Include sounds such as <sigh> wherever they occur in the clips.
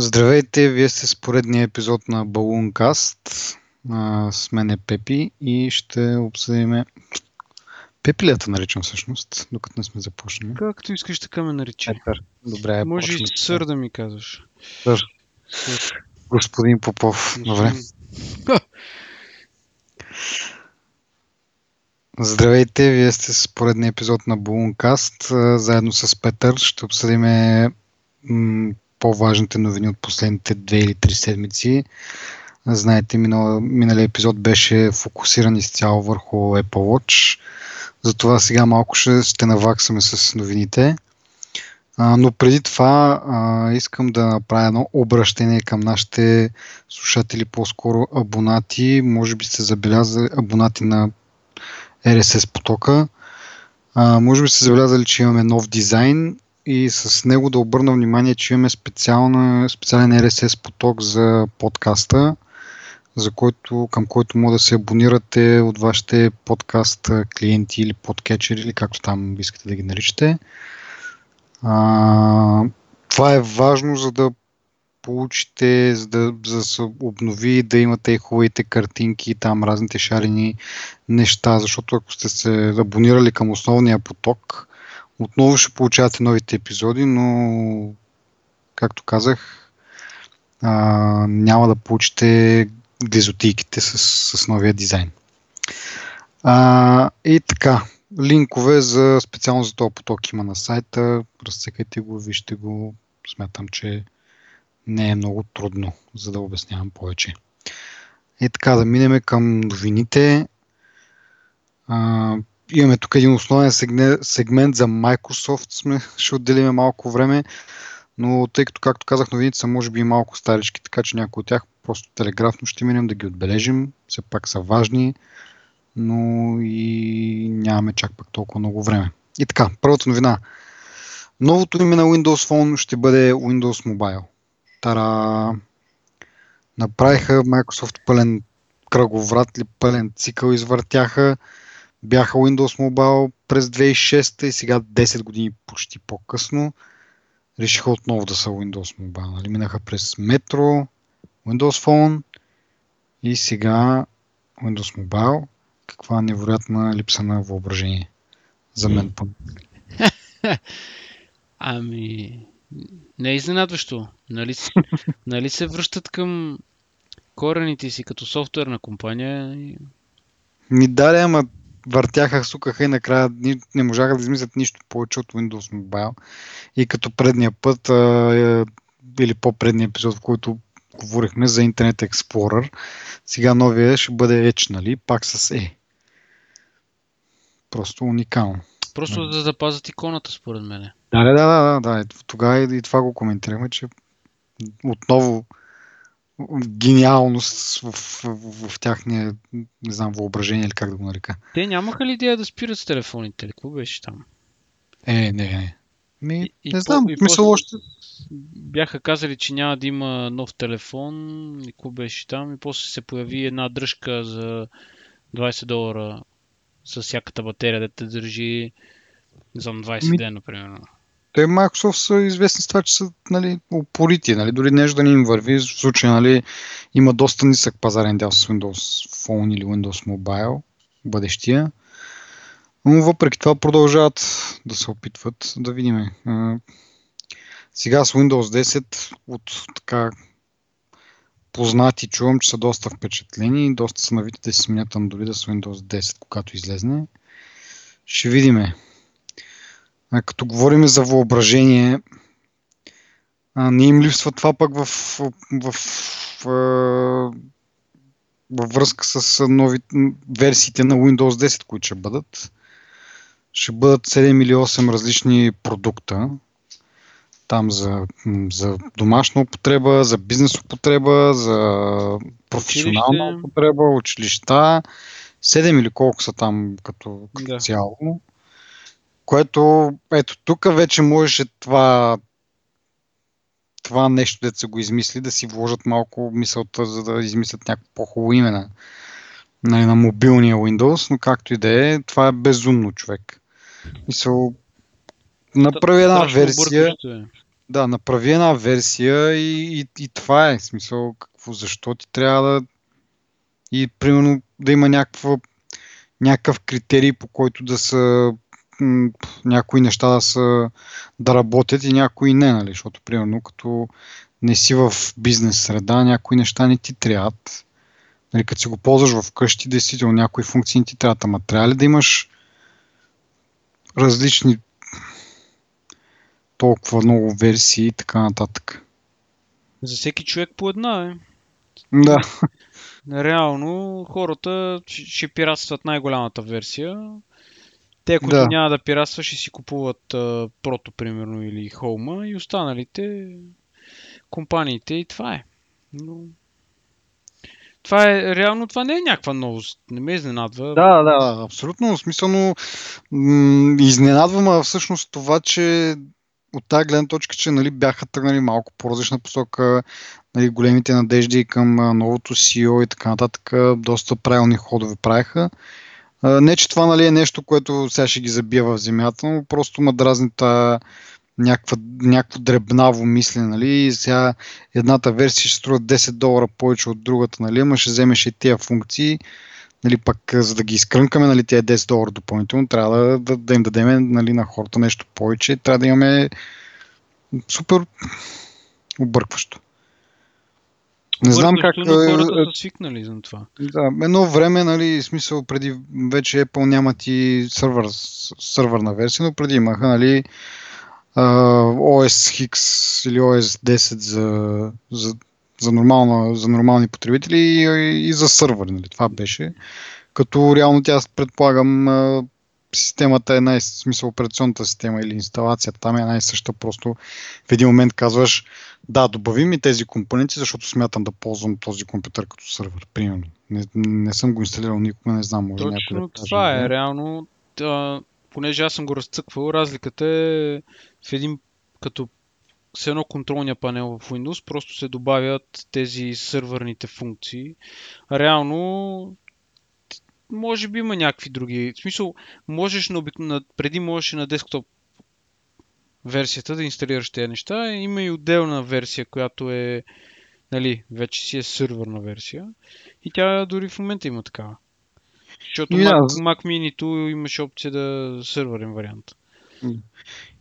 Здравейте, вие сте с поредния епизод на А, с мен е Пепи и ще обсъдиме Пепилията наричам всъщност, докато не сме започнали. Както искаш така ме наричай. Петър. Добре, Може и сър да ми казваш. Сър. Господин Попов. Добре. Здравейте, вие сте с поредния епизод на Balloon Заедно с Петър ще обсъдим по-важните новини от последните две или три седмици. Знаете, минал, миналия епизод беше фокусиран изцяло върху Apple Watch. Затова сега малко ще, ще наваксаме с новините. А, но преди това а, искам да направя едно обращение към нашите слушатели, по-скоро абонати. Може би сте забелязали абонати на RSS потока. А, може би сте забелязали, че имаме нов дизайн и с него да обърна внимание, че имаме специален RSS поток за подкаста, за който, към който може да се абонирате от вашите подкаст клиенти или подкетчери, или както там искате да ги наричате. А, това е важно, за да получите, за да, за да се обнови, да имате и хубавите картинки, там разните шарени неща, защото ако сте се абонирали към основния поток, отново ще получавате новите епизоди, но както казах, а, няма да получите глизотийките с, с новия дизайн. А, и така, линкове за специално за този поток има на сайта. Разцекайте го, вижте го. Смятам, че не е много трудно, за да обяснявам повече. И така, да минем към новините. А, имаме тук един основен сегмент за Microsoft. Сме, ще отделиме малко време, но тъй като, както казах, новините са може би малко старички, така че някои от тях просто телеграфно ще минем да ги отбележим. Все пак са важни, но и нямаме чак пак толкова много време. И така, първата новина. Новото име на Windows Phone ще бъде Windows Mobile. Тара! Направиха Microsoft пълен кръговрат или пълен цикъл извъртяха. Бяха Windows Mobile през 2006 и сега 10 години почти по-късно решиха отново да са Windows Mobile. Нали? Минаха през Metro, Windows Phone и сега Windows Mobile. Каква невероятна липса на въображение. За мен. <laughs> ами, не е изненадващо. Нали, <laughs> нали се връщат към корените си като софтуерна компания? Ми да, ама въртяха, сукаха и накрая не можаха да измислят нищо повече от Windows Mobile. И като предния път, а, е, или по-предния епизод, в който говорихме за Internet Explorer, сега новия ще бъде Edge, нали? Пак с E. Просто уникално. Просто да запазят иконата, според мен. Да, да, да, да, да. Тогава и това го коментирахме, че отново гениалност в, в, в, в тяхния, не знам, въображение или как да го нарека. Те нямаха ли идея да спират с телефоните? Ли? Какво беше там? Е, не, не. Ми, и, не и знам, по, мисъл още. Бяха казали, че няма да има нов телефон и какво беше там и после се появи една дръжка за 20 долара с всяката батерия да те държи за 20 Ми... дена, примерно. Те Microsoft са известни с това, че са нали, упорити. Нали, дори нещо да ни им върви. В случая нали, има доста нисък пазарен дял с Windows Phone или Windows Mobile, бъдещия. Но въпреки това продължават да се опитват да видим. Сега с Windows 10 от така познати чувам, че са доста впечатлени и доста са навити да си сменят да с Windows 10, когато излезне. Ще видиме. А, като говорим за въображение, а, не им липсва това пък в, в, в, в, във връзка с нови версиите на Windows 10, които ще бъдат. Ще бъдат 7 или 8 различни продукта. Там за, за домашна употреба, за бизнес употреба, за професионална Училище. употреба, училища. 7 или колко са там като, като да. цяло. Което, ето, тук вече можеше това това нещо, да се го измисли, да си вложат малко мисълта, за да измислят някакво по-хубаво име на, нали, на мобилния Windows, но както и да е, това е безумно човек. Мисъл, направи една версия. Е. Да, направи една версия и, и, и това е. Смисъл, какво, защо ти трябва да. И примерно да има някаква, някакъв критерий, по който да са някои неща да са да работят и някои не, нали? Защото, примерно, като не си в бизнес среда, някои неща не ти трябват. Нали, като си го ползваш в къщи, действително някои функции не ти трябват. Ама трябва ли да имаш различни толкова много версии и така нататък. За всеки човек по една е. Да. Реално хората ще пиратстват най-голямата версия. Те, които Да. няма да пиратстват, ще си купуват а, прото, примерно, или хоума и останалите компаниите и това е. Но... Това е, реално това не е някаква новост. Не ме изненадва. Да, да, абсолютно. Смислено м- изненадвам а всъщност това, че от тази гледна точка, че нали, бяха тръгнали малко по-различна посока, нали, големите надежди към новото CEO и така нататък, доста правилни ходове правиха. Не, че това нали, е нещо, което сега ще ги забия в земята, но просто ма дразни някаква, някакво дребнаво мислене, нали? Сега едната версия ще струва 10 долара повече от другата, нали? Ама ще вземеш и тия функции, нали, пък за да ги изкрънкаме, нали, тия 10 долара допълнително, трябва да, да, да им дадем нали, на хората нещо повече, трябва да имаме супер объркващо. Не знам как... Хората са свикнали за това. да, едно време, нали, смисъл преди вече Apple нямат и сървър, сървърна версия, но преди имаха, нали, OS X или OS 10 за, за, за, нормална, за нормални потребители и, и за сървър, нали, това беше. Като реално тя, предполагам, системата е най смисъл операционната система или инсталацията там е най-съща. Просто в един момент казваш, да, добави ми тези компоненти, защото смятам да ползвам този компютър като сървър, примерно. Не, не съм го инсталирал никога, не знам, може някой Точно да каже. това е. Реално, а, понеже аз съм го разцъквал, разликата е в един като с едно контролния панел в Windows, просто се добавят тези сървърните функции. Реално, може би има някакви други. В смисъл, можеш на, обик... на преди можеше на десктоп версията да инсталираш тези неща. Има и отделна версия, която е нали, вече си е сървърна версия. И тя дори в момента има такава. Защото да, Mac, Mac Mini имаше опция да сървърен вариант.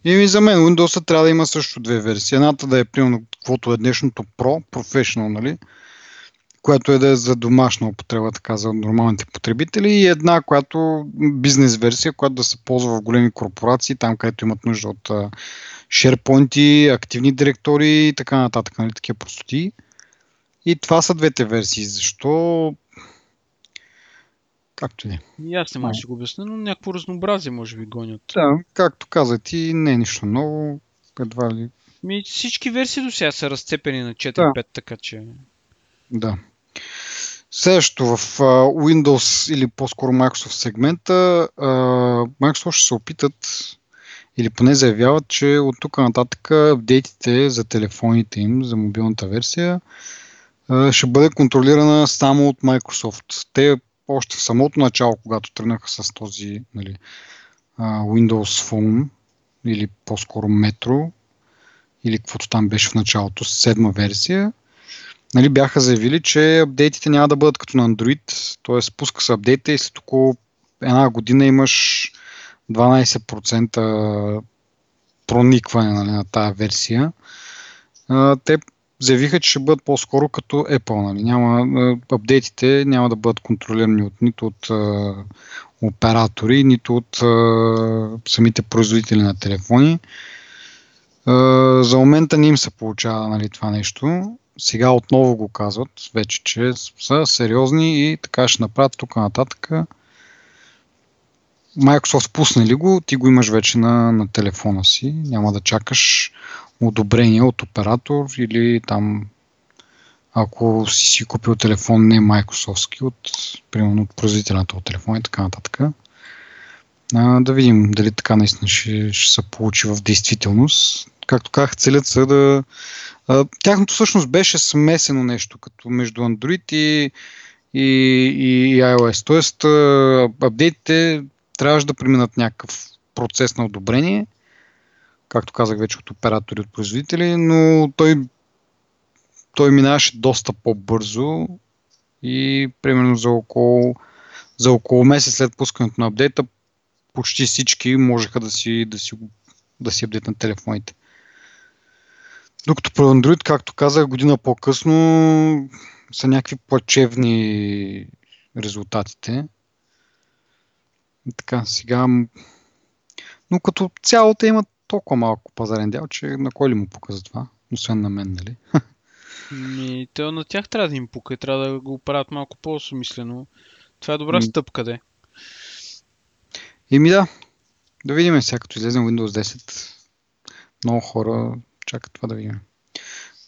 И ми за мен Windows трябва да има също две версии. Едната да е примерно каквото е днешното Pro, Professional, нали? Която е да е за домашна употреба, така за нормалните потребители и една, която бизнес версия, която да се ползва в големи корпорации, там където имат нужда от а, SharePoint, активни директори и така нататък, нали, такива простоти. И това са двете версии. Защо? Както и да е. И аз не мога да го обясня, но някакво разнообразие може би гонят. Да, както каза ти, не е нищо ново. Едва ли. Ми, всички версии до сега са разцепени на 4-5, така че... Да. Следващо в Windows или по-скоро Microsoft сегмента, Microsoft ще се опитат или поне заявяват, че от тук нататък апдейтите за телефоните им, за мобилната версия, ще бъде контролирана само от Microsoft. Те още в самото начало, когато тръгнаха с този нали, Windows Phone или по-скоро Metro, или каквото там беше в началото, седма версия, нали, бяха заявили, че апдейтите няма да бъдат като на Android, т.е. пуска се апдейта и след около една година имаш 12% проникване нали, на тази версия. Те заявиха, че ще бъдат по-скоро като Apple. Нали. Няма, апдейтите няма да бъдат контролирани от, нито от оператори, нито от самите производители на телефони. За момента не им се получава нали, това нещо. Сега отново го казват, вече, че са сериозни и така ще направят тук нататък. Microsoft пусне ли го, ти го имаш вече на, на телефона си. Няма да чакаш одобрение от оператор или там ако си си купил телефон не Microsoftски, от, примерно от производителя на телефон и така нататък. А, да видим дали така наистина ще, ще се получи в действителност. Както казах, целят са да... Тяхното всъщност беше смесено нещо, като между Android и, и, и iOS. Тоест, апдейтите трябваше да преминат някакъв процес на одобрение, както казах вече от оператори, от производители, но той, той минаваше доста по-бързо и примерно за около, за около месец след пускането на апдейта почти всички можеха да си, да си, да си апдейтнат телефоните. Докато про Android, както казах, година по-късно са някакви плачевни резултатите. Така, сега... Но като цяло те имат толкова малко пазарен дял, че на кой ли му пука за това? Освен на мен, нали? <laughs> Ми, то на тях трябва да им пука и трябва да го правят малко по-осмислено. Това е добра стъпка, де. Еми да, да видим сега, като излезем Windows 10. Много хора чакат това да видим.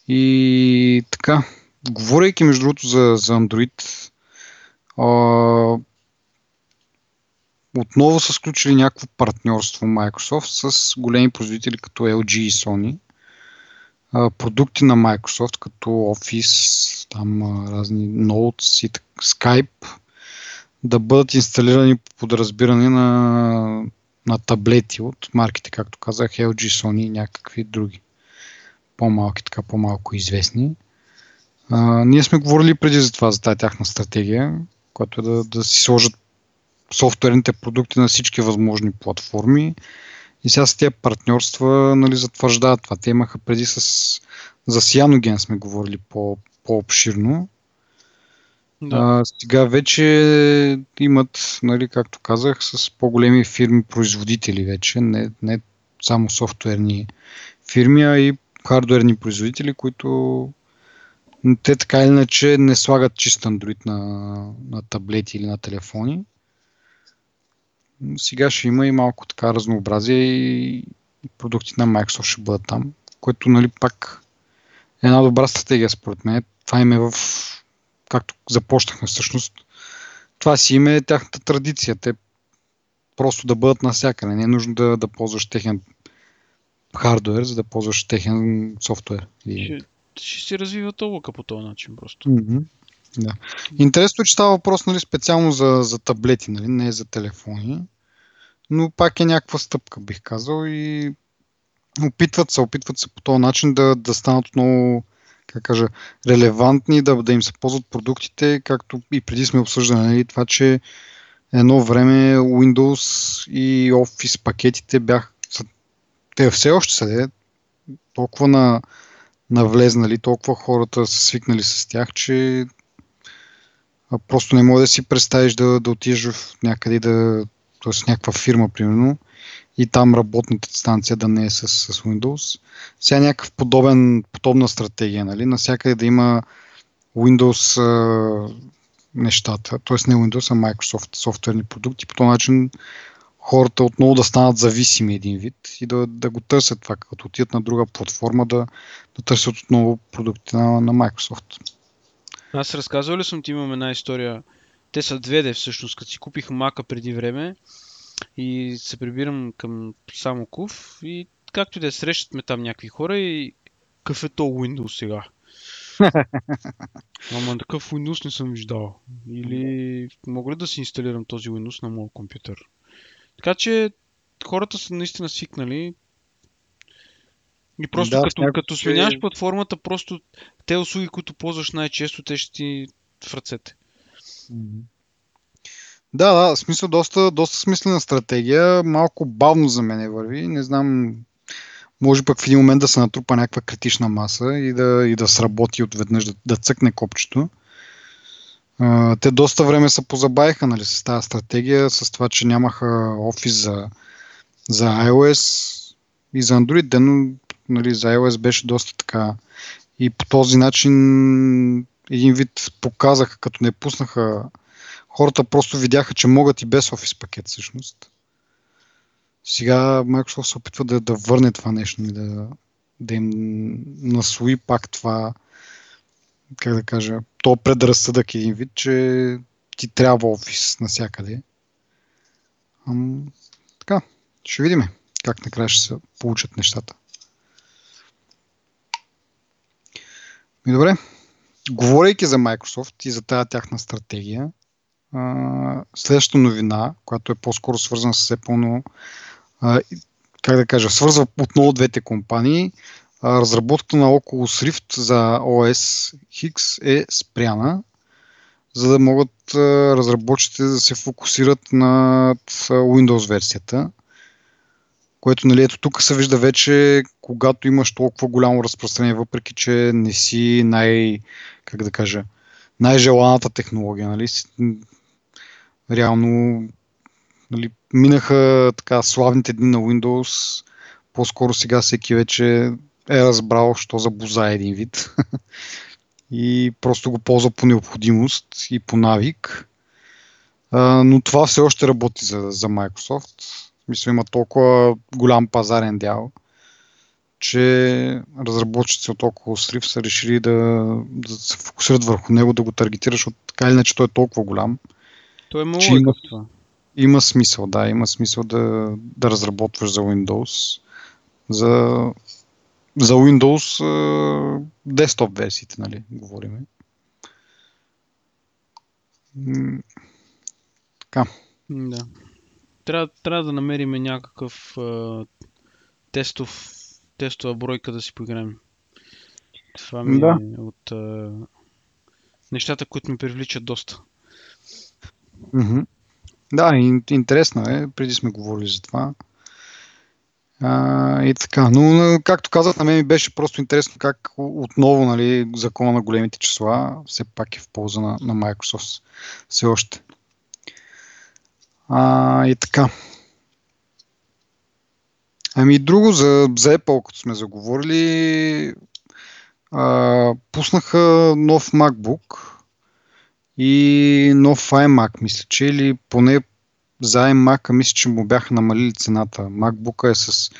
И така, говорейки между другото за, за Android, а, отново са сключили някакво партньорство Microsoft с големи производители като LG и Sony. А, продукти на Microsoft като Office, там разни Notes и Skype да бъдат инсталирани по подразбиране на, на таблети от марките, както казах, LG, Sony и някакви други по-малки, така по-малко известни. А, ние сме говорили преди за това, за тази тяхна стратегия, която е да, да си сложат софтуерните продукти на всички възможни платформи. И сега с тези партньорства нали, затвърждават това. Те имаха преди с... За Cyanogen сме говорили по, по-обширно. Да. А, сега вече имат, нали, както казах, с по-големи фирми производители вече, не, не само софтуерни фирми, а и хардуерни производители, които те така или иначе не слагат чист Android на, на таблети или на телефони. Сега ще има и малко така разнообразие и продукти на Microsoft ще бъдат там, което нали пак е една добра стратегия според мен. Това им е в, както започнахме всъщност, това си име е тяхната традиция. Те просто да бъдат навсякъде. Не е нужно да, да ползваш техен хардуер, за да ползваш техен софтуер. Ще, ще си развиват облака по този начин просто. Mm-hmm. Да. Интересно е, че става въпрос нали, специално за, за таблети, нали, не за телефони, но пак е някаква стъпка, бих казал, и опитват се, опитват се по този начин да, да станат отново как кажа, релевантни, да, да им се ползват продуктите, както и преди сме обсъждали, нали, това, че едно време Windows и Office пакетите бях, те все още са, толкова на, навлезнали, толкова хората са свикнали с тях, че просто не може да си представиш да, да отидеш в някъде, да, т.е. някаква фирма, примерно, и там работната станция да не е с, с Windows. Сега някакъв подобен, подобна стратегия, нали? Насякъде да има Windows а, нещата, т.е. не Windows, а Microsoft софтуерни продукти. По този начин хората отново да станат зависими един вид и да, да го търсят това, като отидат на друга платформа, да, да търсят отново продукти на, на Microsoft. Аз разказвал ли съм ти имам една история. Те са две де всъщност, като си купих мака преди време и се прибирам към Самоков и както и да срещат ме там някакви хора и какъв е то Windows сега? <laughs> Ама такъв Windows не съм виждал. Или мога ли да си инсталирам този Windows на моят компютър? Така че хората са наистина свикнали. И просто да, като, като сменяш платформата, просто те услуги, които ползваш най-често, те ще ти в ръцете. Да, да, смисъл доста, доста смислена стратегия. Малко бавно за мен върви. Не знам, може пък в един момент да се натрупа някаква критична маса и да, и да сработи отведнъж, да, да цъкне копчето те доста време се позабавиха нали, с тази стратегия, с това, че нямаха офис за, за iOS и за Android, но нали, за iOS беше доста така. И по този начин един вид показаха, като не пуснаха, хората просто видяха, че могат и без офис пакет всъщност. Сега Microsoft се опитва да, да върне това нещо, нали, да, да им насои пак това, как да кажа, то предразсъдък един вид, че ти трябва офис навсякъде. Ам, така, ще видим как накрая ще се получат нещата. И добре, говорейки за Microsoft и за тази тяхна стратегия, следващата новина, която е по-скоро свързана с Apple, но как да кажа, свързва отново двете компании. Разработката на Oculus Rift за OS X е спряна, за да могат разработчиците да се фокусират на Windows версията. Което, нали, ето тук се вижда вече, когато имаш толкова голямо разпространение, въпреки че не си най, как да кажа, най-желаната технология, нали? Реално нали, минаха така славните дни на Windows, по-скоро сега всеки вече е разбрал, що за боза е един вид. <laughs> и просто го ползва по необходимост и по навик. А, но това все още работи за, за Microsoft. Мисля, има толкова голям пазарен дял, че разработчици от около Srift са решили да, да се фокусират върху него, да го таргетираш, защото така или иначе той е толкова голям. Той е много има, това. Има смисъл, да, има смисъл да, да разработваш за Windows. За, за Windows десктоп версиите, нали, говориме. Така. Да. Трябва, трябва да намерим някакъв uh, тестов, тестова бройка да си поиграем. Това ми да. е от uh, нещата, които ми привличат доста. Mm-hmm. Да, интересно е. Преди сме говорили за това. А, и така. Но, както казах, на мен ми беше просто интересно как отново нали, закона на големите числа все пак е в полза на, на Microsoft. Все още. А, и така. Ами друго за, за Apple, като сме заговорили, а, пуснаха нов MacBook и нов iMac, мисля, че или поне за iMac, мисля, че му бяха намалили цената. MacBook е с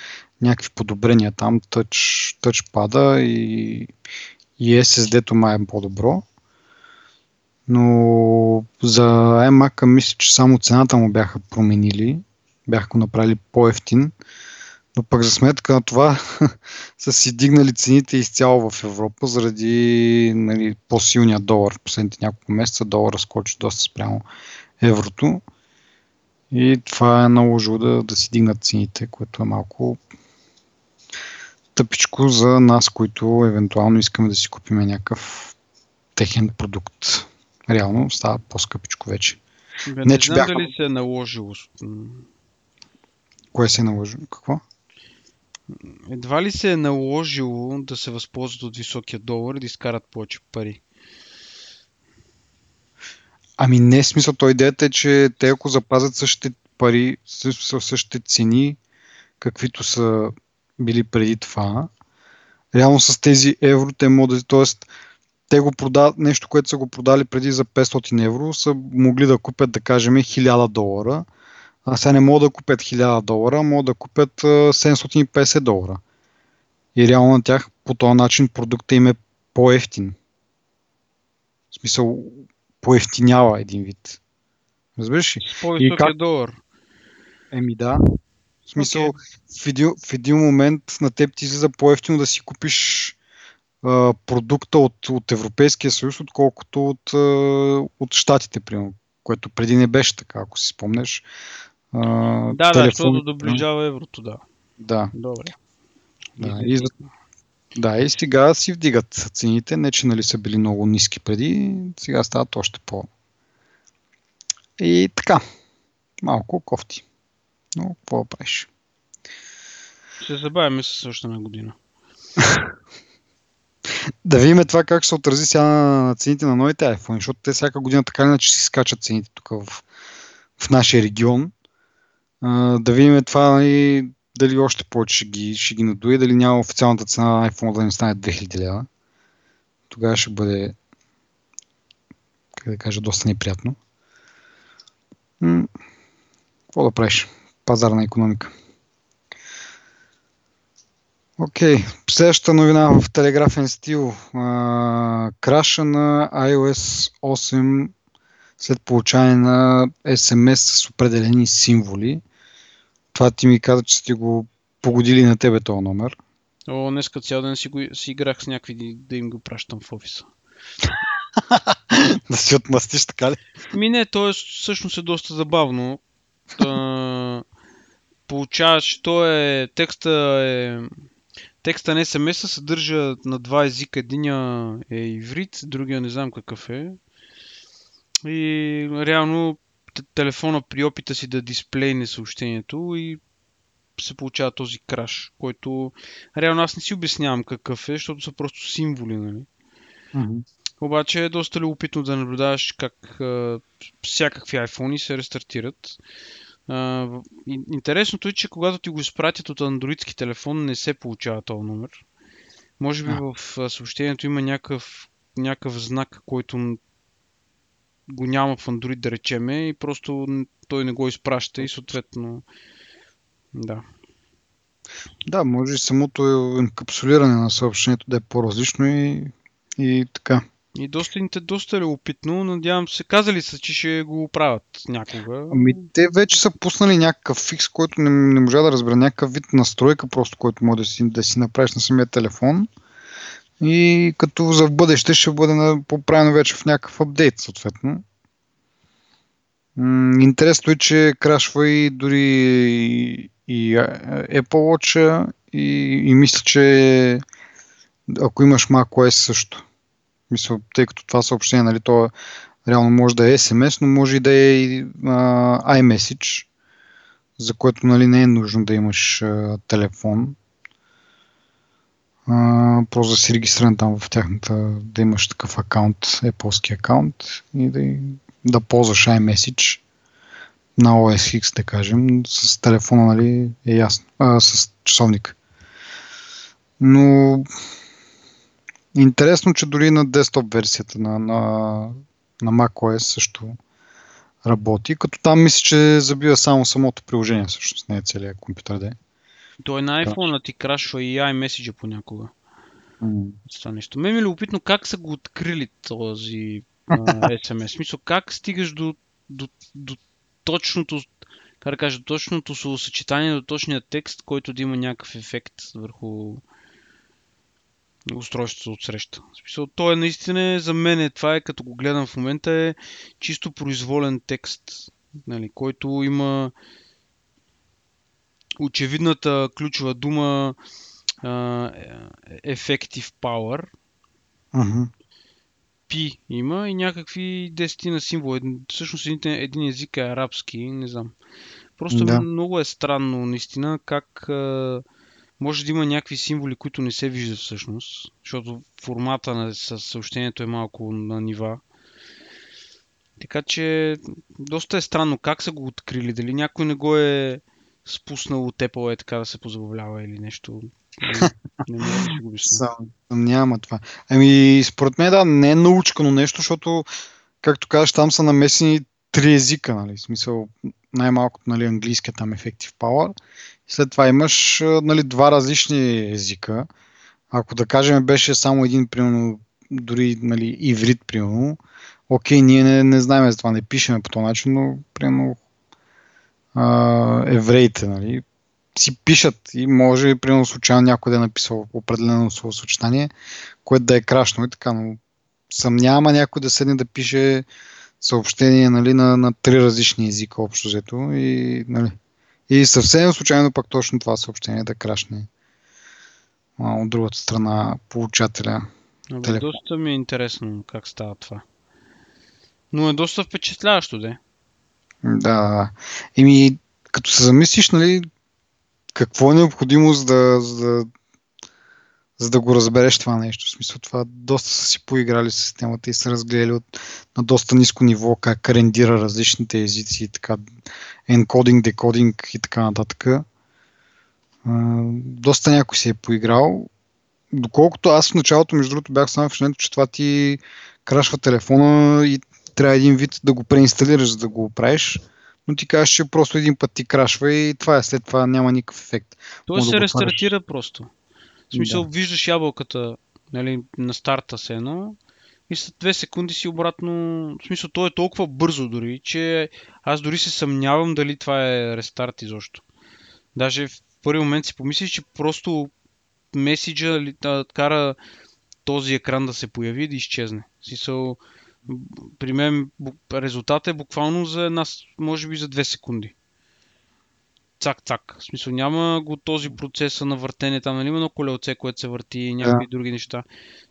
някакви подобрения там, touch, touchpad и, и SSD-то май е по-добро. Но за iMac мисля, че само цената му бяха променили. Бяха го направили по-ефтин. Но пък за сметка на това <laughs> са си дигнали цените изцяло в Европа заради нали, по-силния долар. В последните няколко месеца долара скочи доста спрямо еврото. И това е наложило да, да си дигнат цените, което е малко тъпичко за нас, които евентуално искаме да си купим някакъв техен продукт. Реално става по-скъпичко вече. Бе, не, не че знам бяха... дали се е наложило. Кое се е наложило? Какво? Едва ли се е наложило да се възползват от високия долар и да изкарат повече пари? Ами не, е смисъл, то идеята е, че те ако запазят същите пари, същите цени, каквито са били преди това, реално с тези евро те могат да, т.е. те го продават, нещо, което са го продали преди за 500 евро, са могли да купят, да кажем, 1000 долара, а сега не могат да купят 1000 долара, могат да купят 750 долара. И реално на тях по този начин продукта им е по-ефтин. В смисъл, поевтинява един вид. Разбираш ли? По-високия как... долар. Еми да. В смисъл, okay. в, един, в един момент на теб ти излиза по-ефтино да си купиш а, продукта от, от Европейския съюз, отколкото от, а, от Штатите, примерно. Което преди не беше така, ако си спомнеш. А, да, телефон... да, защото доближава еврото, да. Да. Добре. Да, и, за... да, и сега си вдигат цените, не че нали са били много ниски преди, сега стават още по... И така, малко кофти. Но какво правиш? Ще забавяме се също на година. <laughs> да видим това как се отрази сега на цените на новите iPhone, защото те всяка година така иначе си скачат цените тук в, в нашия регион да видим това нали, дали още повече ще ги, ще ги надуе, дали няма официалната цена на iPhone да не стане 2000 лева. Тогава ще бъде, как да кажа, доста неприятно. М- какво да правиш? Пазарна економика. Окей, okay. следващата новина в телеграфен стил. Краша на iOS 8 след получаване на SMS с определени символи. Това ти ми каза, че сте го погодили на тебе този номер. О, днеска цял ден си, го, си играх с някакви да им го пращам в офиса. <laughs> да си отмъстиш, така ли? Ми не, то е всъщност е доста забавно. Та, получаваш, то е, текста е, текста на SMS съдържа на два езика. Единия е иврит, другия не знам какъв е. И реално телефона при опита си да дисплейне съобщението и се получава този краш, който реално аз не си обяснявам какъв е, защото са просто символи, нали? Mm-hmm. Обаче е доста любопитно да наблюдаваш как а, всякакви iPhone се рестартират. А, интересното е, че когато ти го изпратят от андроидски телефон, не се получава този номер. Може би а. в съобщението има някакъв, някакъв знак, който го няма в Android, да речеме, и просто той не го изпраща и съответно да. Да, може и самото енкапсулиране на съобщението да е по-различно и, и така. И доста, доста любопитно. Надявам се, казали са, че ще го оправят някога. Ами те вече са пуснали някакъв фикс, който не, не можа да разбера някакъв вид настройка, просто който може да си, да си направиш на самия телефон. И като за в бъдеще ще бъде поправено вече в някакъв апдейт, съответно. Интересно е, че крашва и дори и Apple Watch и, и мисля, че ако имаш macOS също. Мисля, тъй като това съобщение, нали, то реално може да е SMS, но може и да е и iMessage, за което нали, не е нужно да имаш а, телефон. Просто да си регистриран там в тяхната, да имаш такъв акаунт, Apple акаунт и да, да ползваш iMessage на OS X, да кажем, с телефона, нали, е ясно, а, с часовник. Но интересно, че дори на десктоп версията на, на, на macOS също работи, като там мисля, че забива само самото приложение, всъщност, не е целият компютър да е. Той е на iPhone да. ти крашва и iMessage понякога. Mm. Това нещо. Ме ми е любопитно как са го открили този SMS. <laughs> Смисъл, как стигаш до, до, до точното, как да кажа, точното словосъчетание до точния текст, който да има някакъв ефект върху устройството от среща. Смисъл, то е наистина за мен, е, това е като го гледам в момента е чисто произволен текст, нали, който има очевидната ключова дума uh, effective power. Uh-huh. P има и някакви десетина символи. Всъщност един, език е арабски, не знам. Просто да. много е странно, наистина, как а, може да има някакви символи, които не се виждат всъщност, защото формата на съобщението е малко на нива. Така че доста е странно как са го открили. Дали някой не го е спуснал от Apple е така да се позабавлява или нещо. <laughs> Не, не го Няма това. Ами, според мен да, не е научкано нещо, защото, както казваш, там са намесени три езика, нали? В смисъл, най-малкото, нали, английски е там Effective Power. След това имаш, нали, два различни езика. Ако да кажем беше само един, примерно, дори, нали, иврит, примерно, окей, ние не, не знаем за това, не пишеме по този начин, но, примерно, а, евреите, нали, си пишат и може, примерно, случайно някой да е написал определено словосъчетание, което да е крашно и така, но съмнява някой да седне да пише съобщение нали, на, на три различни езика общо взето и, нали, и съвсем случайно пак точно това съобщение да крашне а, от другата страна получателя. Абе, доста ми е интересно как става това. Но е доста впечатляващо, де. Да. Еми, като се замислиш, нали, какво е необходимо за да, за да, за да го разбереш това нещо. В смисъл това доста са си поиграли с системата и са разгледали от, на доста ниско ниво как рендира различните езици така енкодинг, декодинг и така нататък. доста някой се е поиграл. Доколкото аз в началото, между другото, бях само впечатлен, че това ти крашва телефона и трябва един вид да го преинсталираш, за да го правиш но ти кажеш, че просто един път ти крашва и това е, след това няма никакъв ефект. То се да рестартира просто. В смисъл, да. виждаш ябълката нали, на старта се едно и след две секунди си обратно. В смисъл, то е толкова бързо дори, че аз дори се съмнявам дали това е рестарт изобщо. Даже в първи момент си помислиш, че просто месиджа да кара този екран да се появи и да изчезне. В смисъл, при мен резултатът е буквално за една, може би за две секунди. цак-цак. В смисъл няма го този процес на въртене, там нали има едно колелце, което се върти и някакви други неща.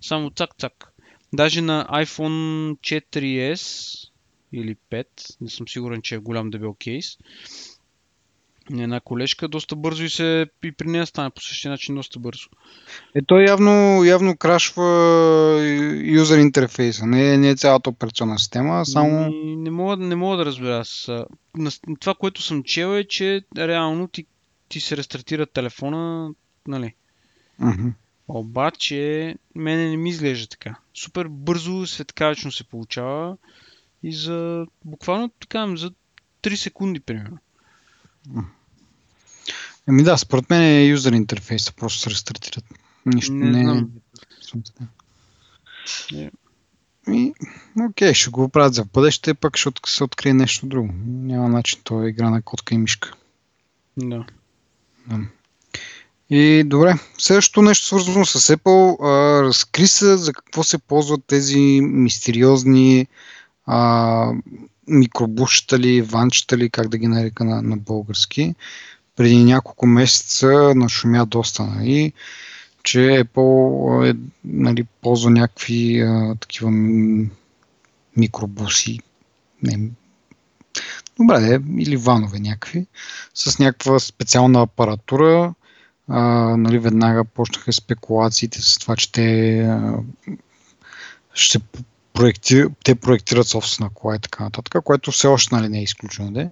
Само цак-цак. Даже на iPhone 4S или 5, не съм сигурен, че е голям дебел кейс, една колешка доста бързо и се и при нея стане по същия начин доста бързо. Е, той явно, явно крашва юзер интерфейса, не, не е цялата операционна система, само... Не, не, мога, не мога да разбера. Аз, това, което съм чел е, че реално ти, ти се рестартира телефона, нали? Uh-huh. Обаче, мене не ми изглежда така. Супер бързо, светкавично се получава и за буквално така, за 3 секунди, примерно. Еми да, според мен е юзер интерфейса, просто се рестартират. Нищо не, не знам. Не. И, окей, ще го правят за бъдеще, пък ще се открие нещо друго. Няма начин, то е игра на котка и мишка. Да. да. И добре, следващото нещо свързано с Apple, а, разкри се за какво се ползват тези мистериозни а, микробушта ли, ванчета ли, как да ги нарека на, на български. Преди няколко месеца нашумя доста, нали, че Apple е, нали, ползва някакви а, такива микробуси, не, добре, или ванове някакви, с някаква специална апаратура. А, нали, веднага почнаха спекулациите с това, че те а, ще проекти, те проектират собствена кола и така нататък, което все още нали, не е изключено. Де.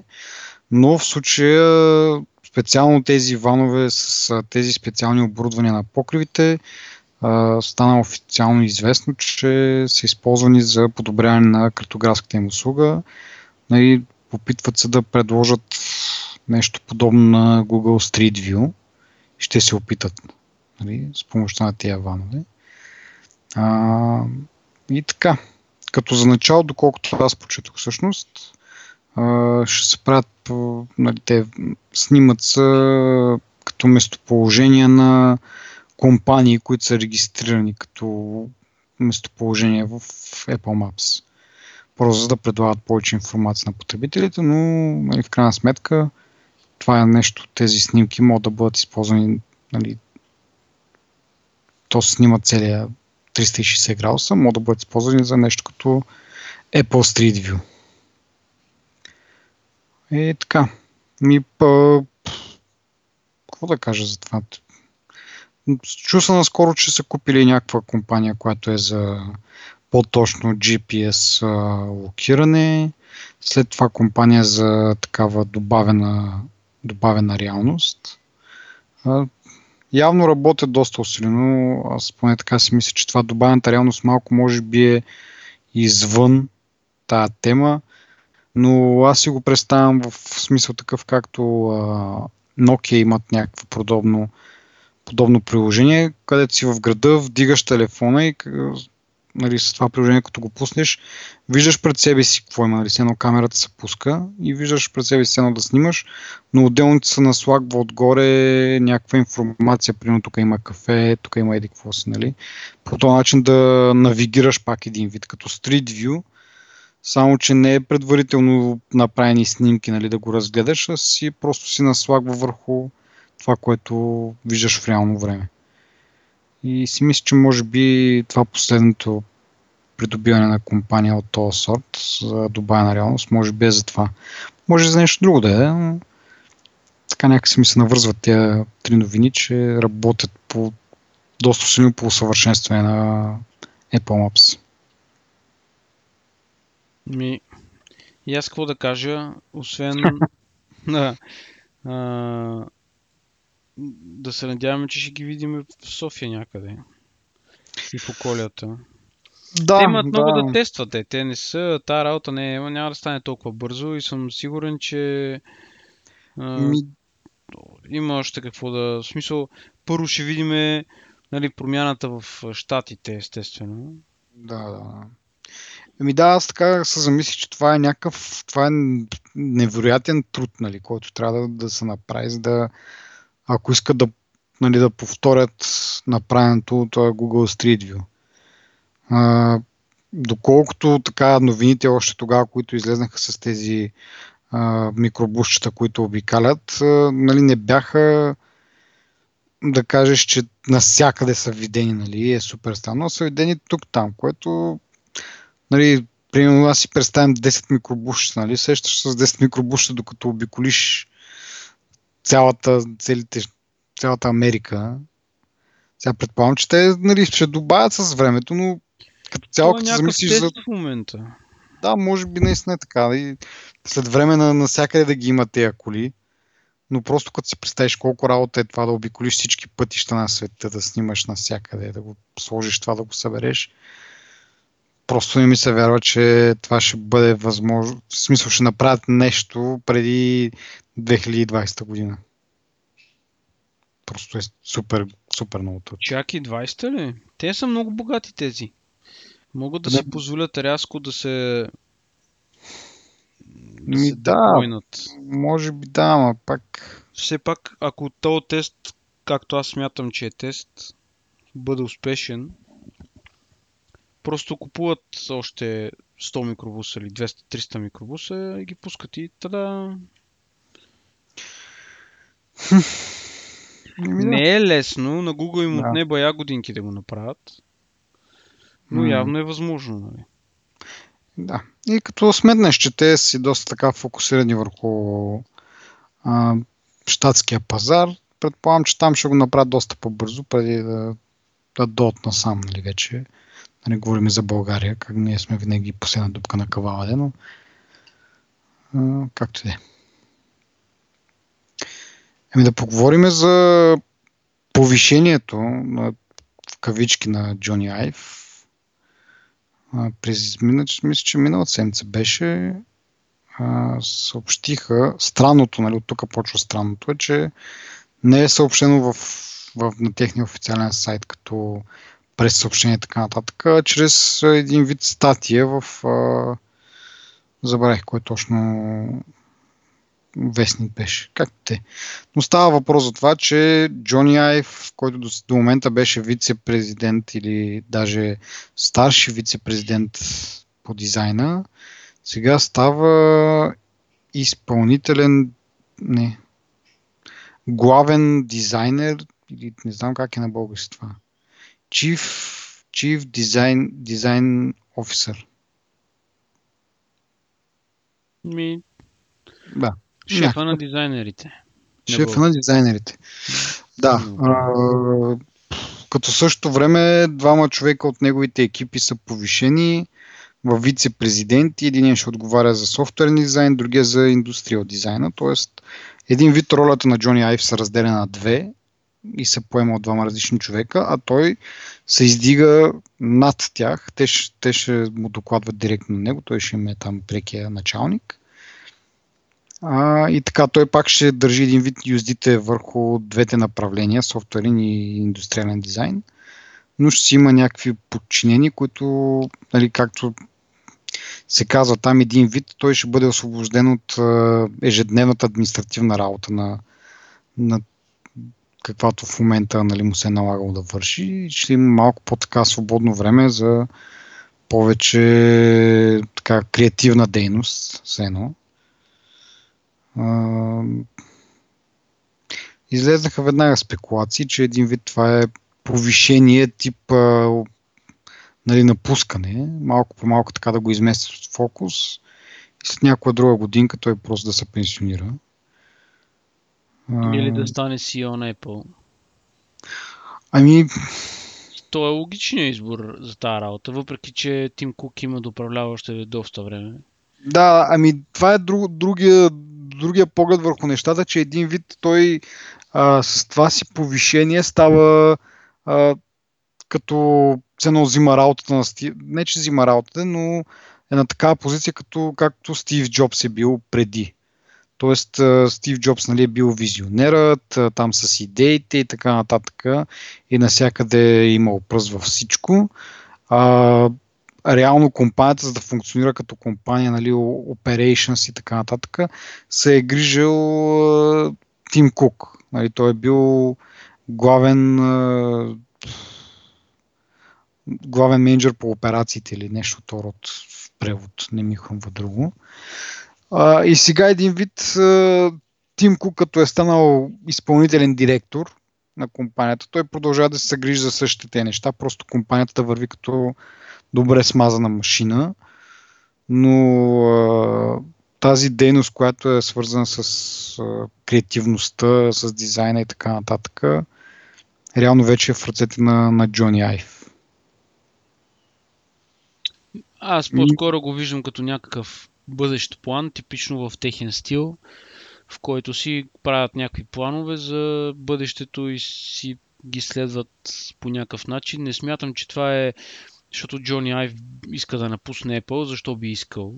Но в случая специално тези ванове с тези специални оборудвания на покривите стана официално известно, че са използвани за подобряване на картографската им услуга. Нали, опитват се да предложат нещо подобно на Google Street View. Ще се опитат нали, с помощта на тия ванове. А, и така, като за начало, доколкото аз почетох всъщност, ще се правят, нали, те снимат се като местоположение на компании, които са регистрирани като местоположение в Apple Maps. Просто за да предлагат повече информация на потребителите, но нали, в крайна сметка това е нещо, тези снимки могат да бъдат използвани нали, то снима целия 360 градуса, могат да бъдат използвани за нещо като Apple Street View. И така. Ми, па, какво да кажа за това? Чу се наскоро, че са купили някаква компания, която е за по-точно GPS локиране. След това компания за такава добавена, добавена реалност явно работят доста усилено. Аз поне така си мисля, че това добавената реалност малко може би е извън тази тема, но аз си го представям в смисъл такъв, както а, Nokia имат някакво подобно, подобно приложение, където си в града, вдигаш телефона и нали, с това приложение, като го пуснеш, виждаш пред себе си какво има. Нали, едно камерата се пуска и виждаш пред себе си едно да снимаш, но отделно ти се наслагва отгоре някаква информация, примерно тук има кафе, тук има еди какво си, нали. По този начин да навигираш пак един вид, като Street View, само че не е предварително направени снимки, нали, да го разгледаш, а си просто си наслагва върху това, което виждаш в реално време. И си мисля, че може би това последното придобиване на компания от този сорт за добавена реалност, може би е за това. Може за нещо друго да е, но така някакси ми се навързват тези три новини, че работят по доста силно по усъвършенстване на Apple Maps. Ми, и аз какво да кажа, освен <laughs> на да се надяваме, че ще ги видим в София някъде. И в околията. Да, те имат да. много да тестват. Те, те не са, тази работа не е, няма да стане толкова бързо и съм сигурен, че а, Ми... има още какво да... В смисъл, първо ще видим нали, промяната в щатите, естествено. Да, да. Еми да, аз така се замислих, че това е някакъв, това е невероятен труд, нали, който трябва да, да се направи, за да, ако искат да, нали, да повторят направеното от Google Street View. А, доколкото така новините още тогава, които излезнаха с тези а, микробусчета, които обикалят, а, нали, не бяха да кажеш, че насякъде са видени, нали, е супер странно, са видени тук-там, което, нали, примерно аз си представям 10 микробушчета, нали, сещаш с 10 микробушчета, докато обиколиш цялата, целите, цялата Америка. Сега предполагам, че те нали, ще добавят с времето, но като цяло, като замислиш за... в момента. Да, може би наистина е така. И след време на навсякъде да ги има тези коли. Но просто като си представиш колко работа е това да обиколиш всички пътища на света, да снимаш навсякъде, да го сложиш това, да го събереш. Просто не ми се вярва, че това ще бъде възможно. В смисъл ще направят нещо преди 2020 година. Просто е супер, супер много точно. Чаки 20 ли? Те са много богати тези. Могат да, да. си позволят рязко да се да Ми, да, войнат. може би да, ама пак... Все пак, ако този тест, както аз смятам, че е тест, бъде успешен, просто купуват още 100 микробуса или 200-300 микробуса и ги пускат и тада... <laughs> Не е лесно, на Google им да. отне бая годинки да го направят, но явно е възможно. Нали? Да. И като сметнеш, че те си доста така фокусирани върху а, штатския пазар, предполагам, че там ще го направят доста по-бързо, преди да, да дойдат насам, нали, вече. Да не говорим за България, как ние сме винаги последна дупка на каваладе, но а, както е. Ами да поговорим за повишението на, в кавички на Джони Айв през, мисля, че миналата седмица беше, а, съобщиха, странното, нали, от тук почва странното е, че не е съобщено в, в, на техния официален сайт като през съобщение и така нататък, чрез един вид статия в а, забравих кой точно вестник беше. Как те? Но става въпрос за това, че Джони Айв, който до, до момента беше вице-президент или даже старши вице-президент по дизайна, сега става изпълнителен, не, главен дизайнер, или не знам как е на български това. Chief, Chief Design, Design Officer. Ми... Да. Шефа на дизайнерите. Шефа на дизайнерите. Да. А, като същото време двама човека от неговите екипи са повишени в вице-президент и един ще отговаря за софтуерен дизайн, другия за индустриал дизайна. Тоест, един вид ролята на Джони Айв се разделя на две и се поема от двама различни човека, а той се издига над тях. Те, те ще му докладват директно на него, той ще им е там прекия началник. А, и така той пак ще държи един вид юздите върху двете направления, софтуерен и индустриален дизайн, но ще си има някакви подчинени, които, нали, както се казва там един вид, той ще бъде освобожден от ежедневната административна работа на, на каквато в момента нали, му се е налагало да върши. Ще има малко по-така свободно време за повече така креативна дейност, все едно. Излезнаха веднага спекулации, че един вид това е повишение тип а, нали, напускане, малко по малко така да го изместят от фокус. И след някоя друга годинка той просто да се пенсионира. Или да стане CEO на Apple. Ами... То е логичният избор за тази работа, въпреки че Тим Кук има да управлява още доста време. Да, ами това е друг, другия, другия поглед върху нещата, че един вид той а, с това си повишение става а, като се едно взима работата на Стив. Не, че взима работата, но е на такава позиция, като както Стив Джобс е бил преди. Тоест, Стив Джобс нали, е бил визионерът, там с идеите и така нататък. И насякъде е имал пръст във всичко. А, реално компанията, за да функционира като компания, нали, operations и така нататък, се е грижил Тим Кук. Нали, той е бил главен главен менеджер по операциите или нещо от в превод, не ми хрумва друго. А, и сега един вид а, Тим Кук, като е станал изпълнителен директор на компанията, той продължава да се грижи за същите неща, просто компанията върви като добре смазана машина, но а, тази дейност, която е свързана с а, креативността, с дизайна и така нататък, реално вече е в ръцете на, на Джони Айв. Аз по-скоро го виждам като някакъв бъдещ план, типично в техен стил, в който си правят някакви планове за бъдещето и си ги следват по някакъв начин. Не смятам, че това е защото Джони Айв иска да напусне Apple, защо би искал?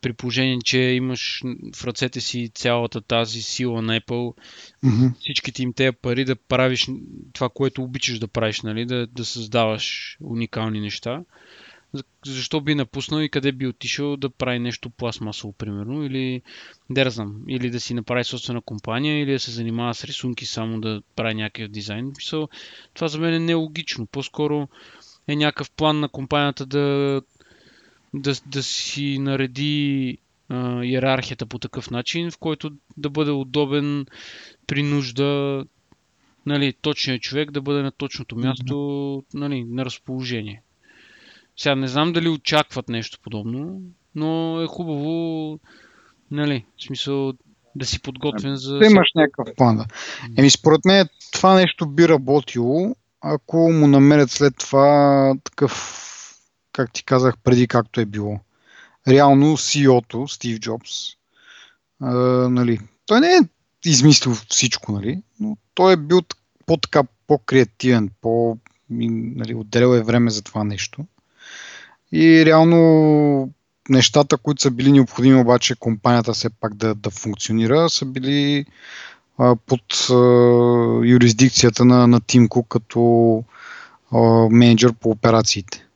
При положение, че имаш в ръцете си цялата тази сила на Apple, mm-hmm. всичките им тези пари да правиш това, което обичаш да правиш, нали? да, да създаваш уникални неща. Защо би напуснал и къде би отишъл да прави нещо пластмасово, примерно, или да знам, или да си направи собствена компания, или да се занимава с рисунки, само да прави някакъв дизайн. Това за мен е нелогично. По-скоро е някакъв план на компанията да, да, да си нареди а, иерархията по такъв начин, в който да бъде удобен при нужда нали, точният човек да бъде на точното място нали, на разположение. Сега не знам дали очакват нещо подобно, но е хубаво, нали, в смисъл да си подготвен за... Да имаш някакъв план, да. Еми, според мен това нещо би работило, ако му намерят след това такъв, как ти казах преди, както е било. Реално CEO-то, Стив Джобс, а, нали, той не е измислил всичко, нали, но той е бил по-така по-креативен, по, нали, отделял е време за това нещо. И реално нещата, които са били необходими обаче компанията все пак да, да функционира, са били а, под а, юрисдикцията на, на Тимко като а, менеджер по операциите.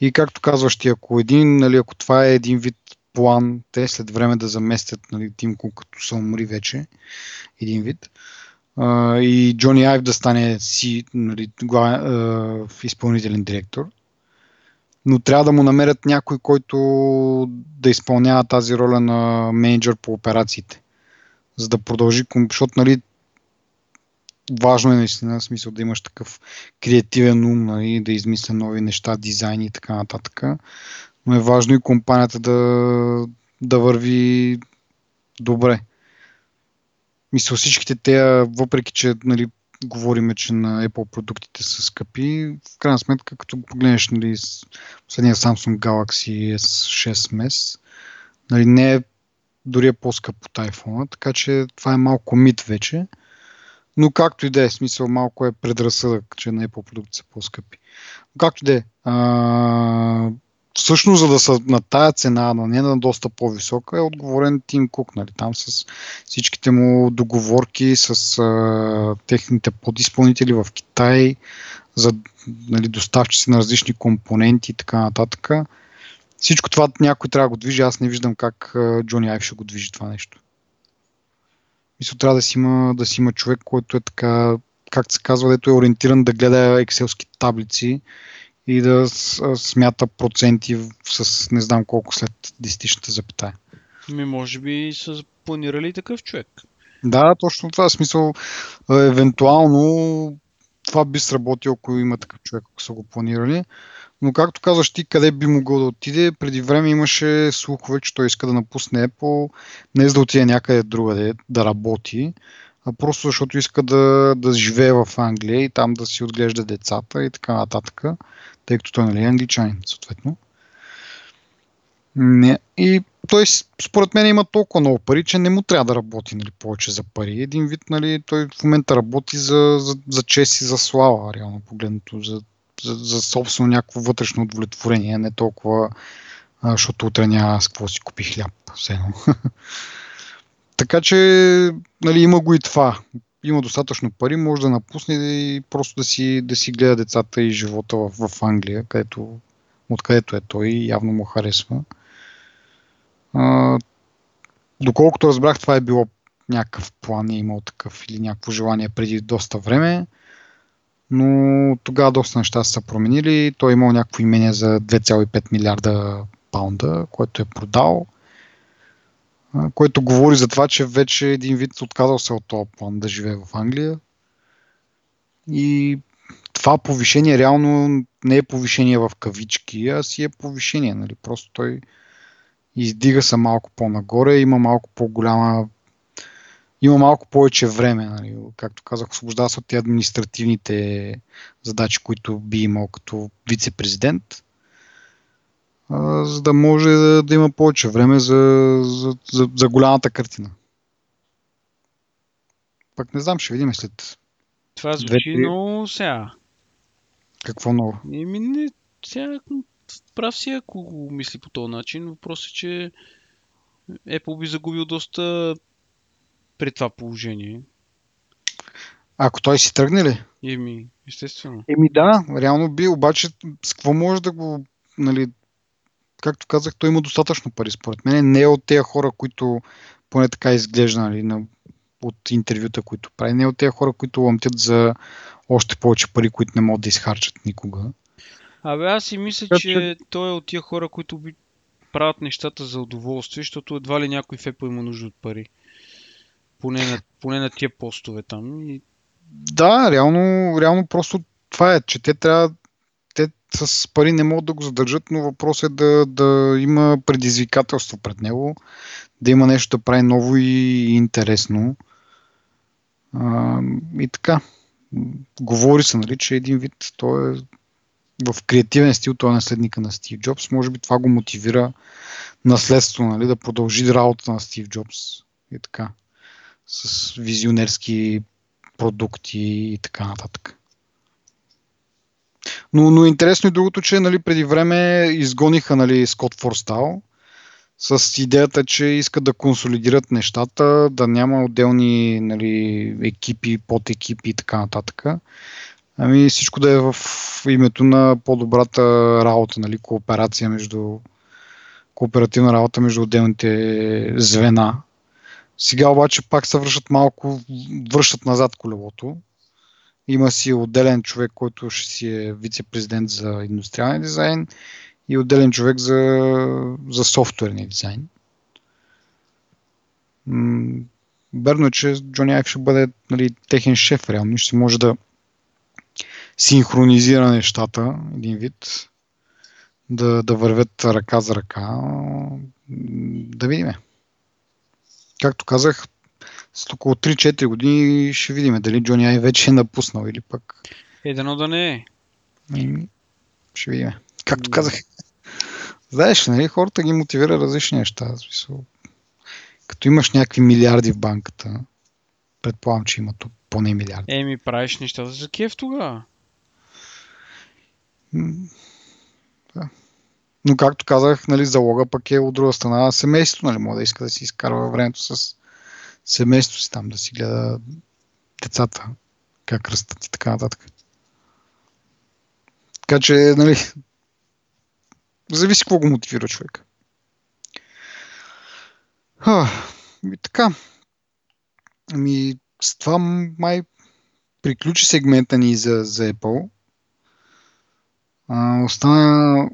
И както казваш ти, ако, един, нали, ако това е един вид план, те след време да заместят нали, Тимко като се умри вече, един вид, а, и Джони Айв да стане си, нали, главен, а, изпълнителен директор, но трябва да му намерят някой, който да изпълнява тази роля на менеджер по операциите за да продължи, защото нали, важно е наистина, в смисъл да имаш такъв креативен ум, нали, да измисля нови неща, дизайни и така нататък. Но е важно и компанията да, да върви добре. Мисля, всичките те, въпреки че нали, говориме, че на Apple продуктите са скъпи, в крайна сметка, като погледнеш нали, последния Samsung Galaxy S6 Mes, нали, не е дори е по-скъп от iPhone, така че това е малко мит вече. Но както и да е, смисъл малко е предразсъдък, че на Apple продукти са по-скъпи. Но както и да е, всъщност за да са на тая цена, но не на доста по-висока, е отговорен Тим Кук, нали, там с всичките му договорки с а, техните подизпълнители в Китай, за нали, доставчици на различни компоненти и така нататък всичко това някой трябва да го движи. Аз не виждам как Джони Айв ще го движи това нещо. Мисля, трябва да си, има, да си има човек, който е така, как се казва, дето е ориентиран да гледа екселски таблици и да смята проценти с не знам колко след десетичната запитая. Ми, може би са планирали такъв човек. Да, точно това. Смисъл, евентуално това би сработило, ако има такъв човек, ако са го планирали. Но както казваш ти, къде би могъл да отиде, преди време имаше слухове, че той иска да напусне Apple, не за да отиде някъде другаде да работи, а просто защото иска да, да живее в Англия и там да си отглежда децата и така нататък, тъй като той нали, е англичанин, съответно. Не. И той според мен има толкова много пари, че не му трябва да работи нали, повече за пари. Един вид, нали, той в момента работи за, за, за чест и за слава, реално погледнато, за за, за собствено някакво вътрешно удовлетворение, не толкова, а, защото утре няма с какво си купи хляб. Все <laughs> така че нали, има го и това. Има достатъчно пари, може да напусне и просто да си, да си гледа децата и живота в, в Англия, където, откъдето е той, явно му харесва. А, доколкото разбрах, това е било някакъв план, е имал такъв или някакво желание преди доста време но тогава доста неща са променили. Той е имал някакво имение за 2,5 милиарда паунда, което е продал. А, който говори за това, че вече един вид отказал се от този план да живее в Англия. И това повишение реално не е повишение в кавички, а си е повишение. Нали? Просто той издига се малко по-нагоре, има малко по-голяма има малко повече време, нали? както казах, освобождава се от тези административните задачи, които би имал като вице-президент, за да може да, да има повече време за, за, за, за голямата картина. Пък не знам, ще видим след. Това звучи много сега. Какво много? Еми, не, сега прав си, ако го мисли по този начин. Въпросът е, че Apple би загубил доста при това положение. Ако той си тръгне ли? Еми, естествено. Еми да, реално би, обаче с какво може да го, нали, както казах, той има достатъчно пари според мен. Не е от тези хора, които поне така изглежда, нали, на, от интервюта, които прави. Не е от тези хора, които ламтят за още повече пари, които не могат да изхарчат никога. Абе, аз си мисля, Как, че той е от тия хора, които би правят нещата за удоволствие, защото едва ли някой Apple има нужда от пари. Поне на, поне на тия постове там. И... Да, реално, реално просто това е, че те трябва те с пари не могат да го задържат, но въпросът е да, да има предизвикателство пред него, да има нещо да прави ново и интересно. А, и така. Говори се, нали, че един вид той е в креативен стил, той е наследника на Стив Джобс. Може би това го мотивира наследство, нали, да продължи работата на Стив Джобс и така с визионерски продукти и така нататък. Но, но интересно и другото, че нали, преди време изгониха нали, Скот Форстал с идеята, че искат да консолидират нещата, да няма отделни нали, екипи, подекипи и така нататък. Ами всичко да е в името на по-добрата работа, нали, кооперация между кооперативна работа между отделните звена сега обаче пак се връщат малко, връщат назад колелото. Има си отделен човек, който ще си е вице-президент за индустриален дизайн и отделен човек за, за софтуерния дизайн. Верно е, че Джони Айв ще бъде нали, техен шеф, реално ще може да синхронизира нещата, един вид, да, да вървят ръка за ръка. Да видим както казах, с около 3-4 години ще видим дали Джони Ай вече е напуснал или пък. Е, дано да не е. И, ще видим. Както казах, знаеш, нали, хората ги мотивира различни неща. Смисъл, като имаш някакви милиарди в банката, предполагам, че има тук поне милиарди. Еми, правиш нещата за кеф тогава. Да. Но както казах, нали, залога пък е от друга страна семейството, нали, може да иска да си изкарва времето с семейството си там, да си гледа децата, как растат и така нататък. Така че, нали, зависи какво го мотивира човек. А, и така. Ами, с това май приключи сегмента ни за, за Apple. А, остана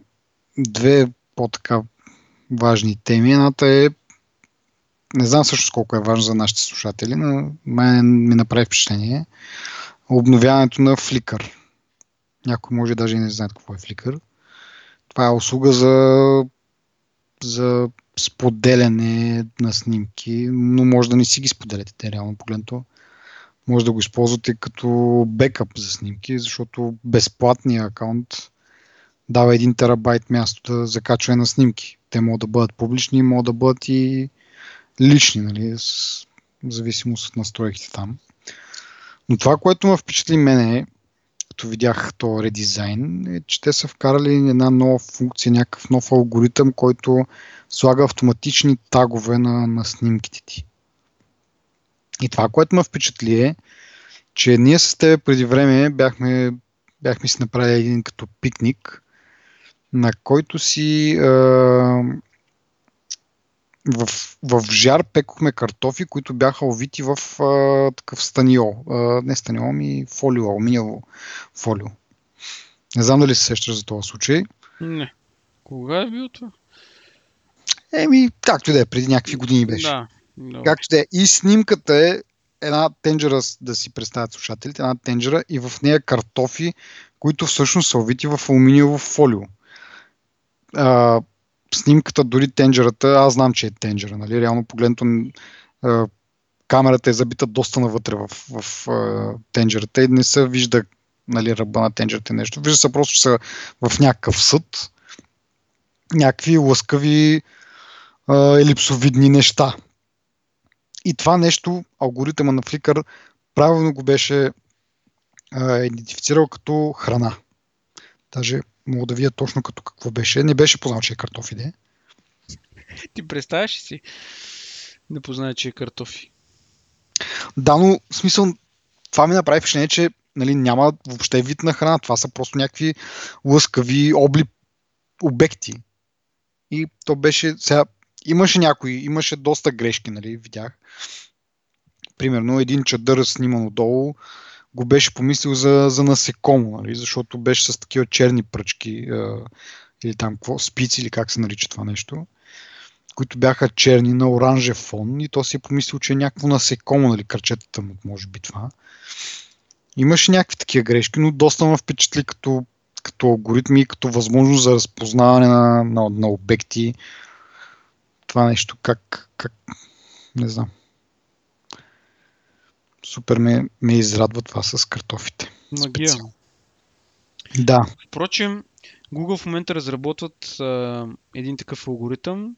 две по-така важни теми. Едната е не знам също колко е важно за нашите слушатели, но мен ми направи впечатление. Обновяването на Flickr. Някой може даже и не знае какво е Flickr. Това е услуга за, за споделяне на снимки, но може да не си ги споделяте те реално погледнато. Може да го използвате като бекъп за снимки, защото безплатният акаунт дава 1 терабайт място да закачване на снимки. Те могат да бъдат публични, могат да бъдат и лични, нали, с зависимост от настройките там. Но това, което ме впечатли мене, като видях то редизайн, е, че те са вкарали една нова функция, някакъв нов алгоритъм, който слага автоматични тагове на, на снимките ти. И това, което ме впечатли е, че ние с теб преди време бяхме, бяхме си направили един като пикник на който си а, в, в жар пекохме картофи, които бяха овити в а, такъв станио. А, не станио, ми фолио, алуминиево фолио. Не знам дали се сещаш за този случай. Не. Кога е бил това? Еми, както и да е, преди някакви години беше. Да. Добре. Както да е. И снимката е една тенджера, да си представят слушателите, една тенджера и в нея картофи, които всъщност са овити в алуминиево фолио. А, снимката, дори тенджерата, аз знам, че е тенджера, нали? Реално погледнато камерата е забита доста навътре в, в а, тенджерата и не се вижда нали, ръба на тенджерата нещо. Вижда се просто, че са в някакъв съд, някакви лъскави а, елипсовидни неща. И това нещо, алгоритъма на Flickr правилно го беше а, идентифицирал като храна. Даже мога да видя точно като какво беше. Не беше познал, че е картофи, де. Ти представяш ли си да познае, че е картофи? Да, но в смисъл, това ми направи впечатление, че нали, няма въобще вид на храна. Това са просто някакви лъскави обли обекти. И то беше, сега, имаше някои, имаше доста грешки, нали, видях. Примерно един чадър сниман отдолу го беше помислил за, за насекомо, нали, защото беше с такива черни пръчки или там какво, спици или как се нарича това нещо, които бяха черни на оранжев фон и то си е помислил, че е някакво насекомо, нали, кръчетата му, може би това. Имаше някакви такива грешки, но доста ме впечатли като, като алгоритми, като възможност за разпознаване на, на, на обекти. Това нещо, как, как не знам. Супер ме, ме израдва това с картофите. Магия. Специално. Да, Впрочем, Google в момента разработват а, един такъв алгоритъм.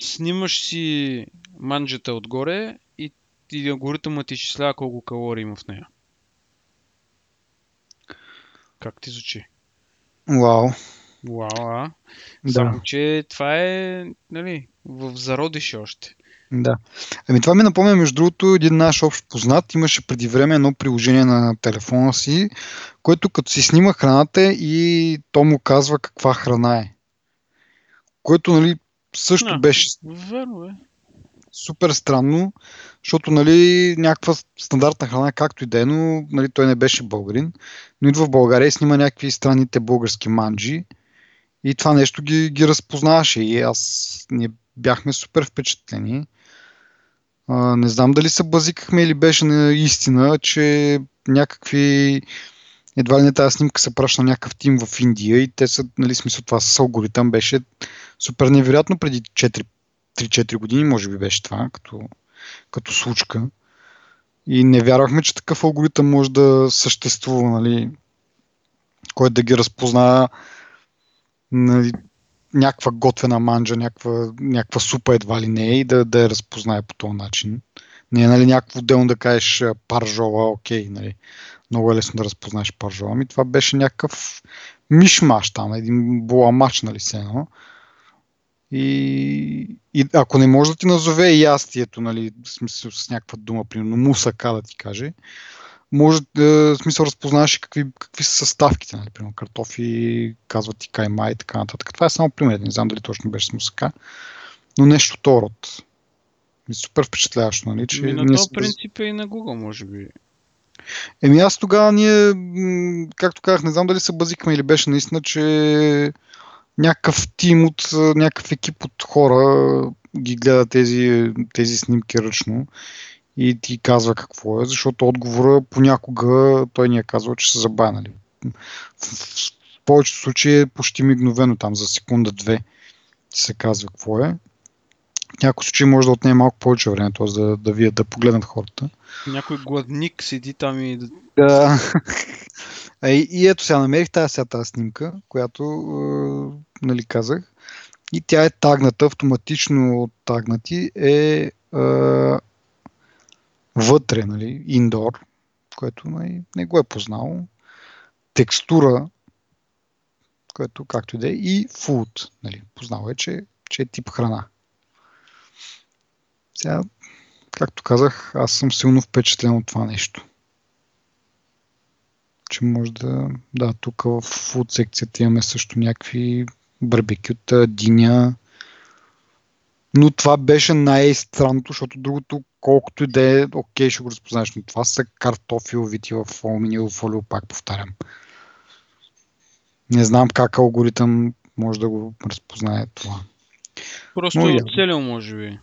Снимаш си манджата отгоре и, и алгоритъмът ти изчислява колко калории има в нея. Как ти звучи? вау. Вау, а? Да, Само, че това е, нали, в зародише още. Да. Ами това ми напомня, между другото, един наш общ познат имаше преди време едно приложение на телефона си, което като си снима храната и то му казва каква храна е. Което, нали, също А. беше Верно е. супер странно, защото нали, някаква стандартна храна, както и да е, но нали, той не беше българин, но идва в България и снима някакви странните български манджи и това нещо ги, ги разпознаваше и аз ние бяхме супер впечатлени. Не знам дали се базикахме или беше наистина, че някакви едва ли не тази снимка се праща на някакъв тим в Индия и те са, нали, смисъл това с алгоритъм беше супер невероятно преди 4 3-4 години, може би беше това, като, като случка. И не вярвахме, че такъв алгоритъм може да съществува, нали, който да ги разпознава нали, някаква готвена манджа, някаква, някаква супа едва ли не е и да, да я разпознае по този начин. Не е нали, някакво отделно да кажеш паржола, окей, нали. Много е лесно да разпознаеш паржола. Ами това беше някакъв мишмаш там, един буамач, нали се едно. И, и ако не може да ти назове ястието, нали, в смисъл с някаква дума, примерно мусака да ти каже, може да, в смисъл разпознаеш и какви, какви са съставките, нали, примерно картофи, казват ти кайма и така нататък. Това е само пример, не знам дали точно беше с мусака, но нещо то род. И супер впечатляващо, нали, че на този принцип е и на Google, може би. Еми аз тогава ние, както казах, не знам дали се базикаме или беше наистина, че някакъв тим от някакъв екип от хора ги гледа тези, тези снимки ръчно и ти казва какво е, защото отговора понякога той ни е казвал, че са забанали. В, повечето случаи е почти мигновено там за секунда-две се казва какво е. В някои случаи може да отнеме малко повече време, т.е. да, да вият, да погледнат хората. Някой гладник седи там и Да. <laughs> А, и, и ето сега намерих тази, сега тази снимка, която е, нали, казах. И тя е тагната, автоматично тагнати е, е вътре, нали, индор, което нали, не го е познал. Текстура, което както и да е, и food, нали, познал е, че, че е тип храна. Сега, както казах, аз съм силно впечатлен от това нещо че може да... Да, тук в фуд секцията имаме също някакви барбекюта, диня. Но това беше най-странното, защото другото, колкото и да е, окей, ще го разпознаеш, но това са картофи увити в алуминиево фолио, пак повтарям. Не знам как алгоритъм може да го разпознае това. Просто Но е оцелил, може би.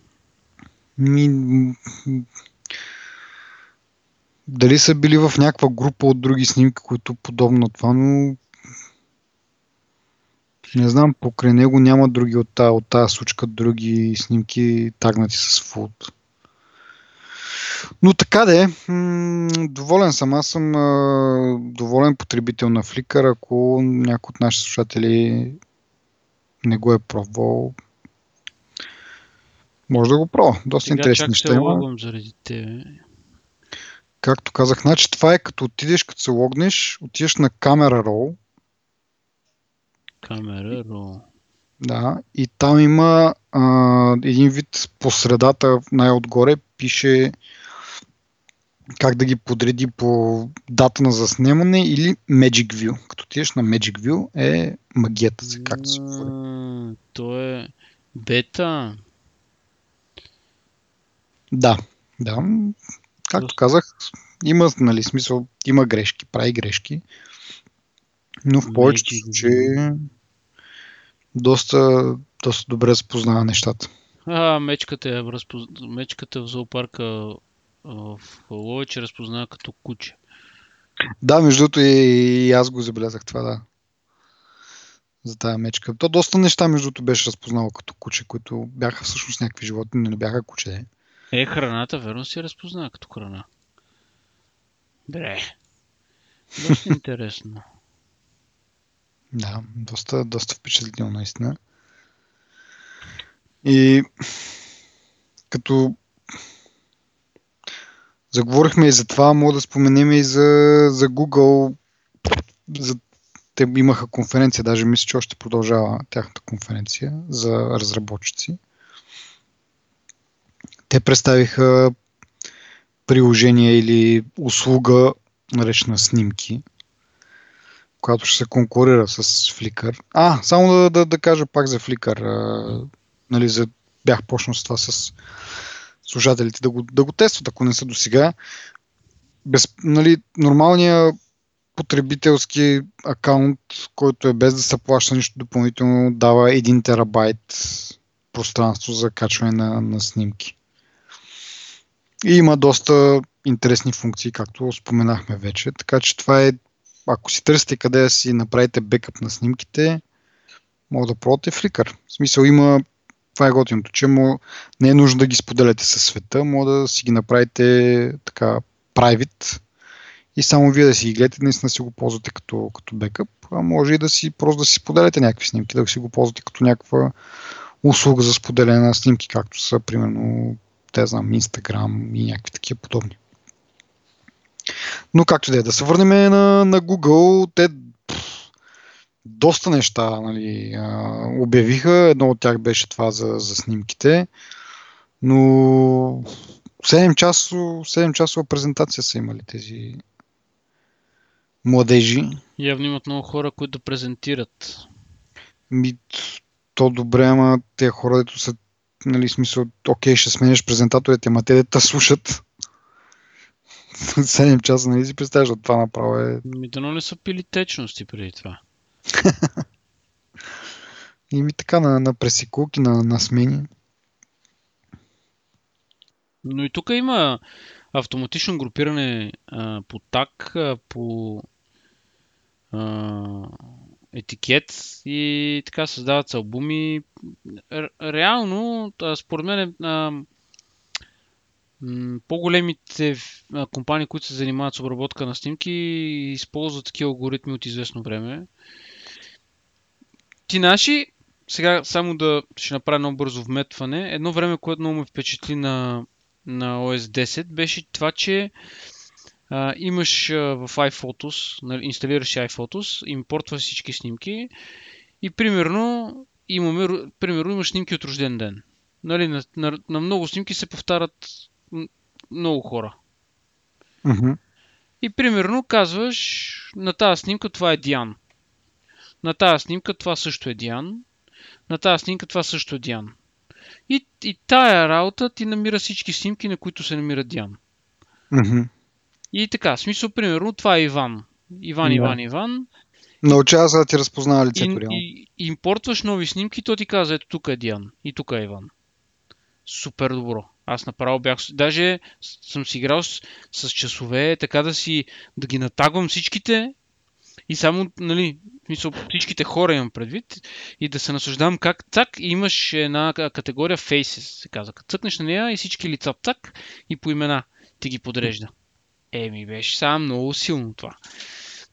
Ми, дали са били в някаква група от други снимки, които подобно това, но не знам, покрай него няма други от тази, от тази сучка, други снимки тагнати с фулт. Но така де, м, доволен съм. Аз съм а, доволен потребител на Flickr. Ако някой от нашите слушатели не го е пробвал, може да го пробва. Доста Сега интересни неща има. заради тебе. Както казах, значи това е като отидеш, като се логнеш, отидеш на камера рол, Камера, ро. да, и там има а, един вид по средата, най-отгоре, пише как да ги подреди по дата на заснемане или Magic View. Като отидеш на Magic View е магията за както се говори. То е бета. Да, да. Както казах, има, нали, смисъл, има грешки, прави грешки, но в повечето случаи доста, доста добре разпознава нещата. А, мечката, е разпоз... мечката в зоопарка в Ловече разпознава като куче. Да, между другото и, и аз го забелязах това, да. За тая мечка. То доста неща, между другото, беше разпознало като куче, които бяха всъщност някакви животни, но не бяха куче. Е, храната верно си разпознава като храна. Бре. Доста <laughs> интересно. Да, доста, доста впечатлително, наистина. И като заговорихме и за това, мога да споменем и за, за Google. За, те имаха конференция, даже мисля, че още продължава тяхната конференция за разработчици. Те представиха приложение или услуга, наречена снимки, която ще се конкурира с Flickr. А, само да, да, да кажа пак за Flickr. А, нали, за, бях почнал с това с служателите да го, да го тестват, ако не са до сега. Без, нали, нормалният потребителски акаунт, който е без да се плаща нищо допълнително, дава 1 терабайт пространство за качване на, на снимки. И има доста интересни функции, както споменахме вече. Така че това е, ако си търсите къде да си направите бекъп на снимките, мога да пробвате Flickr. В смисъл има, това е готиното, че му, не е нужно да ги споделяте със света, може да си ги направите така private и само вие да си ги гледате, наистина си го ползвате като, като бекъп, а може и да си просто да си споделяте някакви снимки, да си го ползвате като някаква услуга за споделяне на снимки, както са примерно те знам, Instagram и някакви такива подобни. Но както да е, да се върнем на, на Google, те доста неща нали, а, обявиха. Едно от тях беше това за, за снимките. Но 7 часов, 7 часова презентация са имали тези младежи. Явно имат много хора, които да презентират. Ми, то добре, ама те хора, дето са нали, смисъл, окей, ще смениш презентаторите, ама те дета слушат <laughs> 7 часа, нали си представяш, това направо е... Ми дано не са пили течности преди това. <laughs> И ми така на, на пресекулки, на, на смени. Но и тук има автоматично групиране а, по так, а, по а, етикет и така създават се албуми. Р- реално, а, според мен, а, по-големите компании, които се занимават с обработка на снимки, използват такива алгоритми от известно време. Ти наши, сега само да ще направя едно бързо вметване. Едно време, което много ме впечатли на, на OS 10, беше това, че а, имаш а, в iPhotos, нали, инсталираш iPhotos, импортваш всички снимки и примерно, имаме, примерно имаш снимки от рожден ден. Нали, на, на, на много снимки се повтарят много хора. Мгм. И примерно казваш, на тази снимка това е Диан. На тази снимка това също е Диан. На тази снимка това също е Диан. И, и тая работа ти намира всички снимки, на които се намира Диан. Мгм. И така, в смисъл, примерно, това е Иван. Иван, Да. Иван, Иван. Научава се да ти разпознава лицето и, реално. и, и импортваш нови снимки, то ти казва, ето тук е Диан и тук е Иван. Супер добро. Аз направо бях... Даже съм си играл с, с часове, така да си... да ги натагвам всичките и само, нали, в смисъл, всичките хора имам предвид и да се наслаждавам как цак и имаш една категория Faces, се казва. Цъкнеш на нея и всички лица цак и по имена ти ги подрежда. Еми, беше сега много силно това.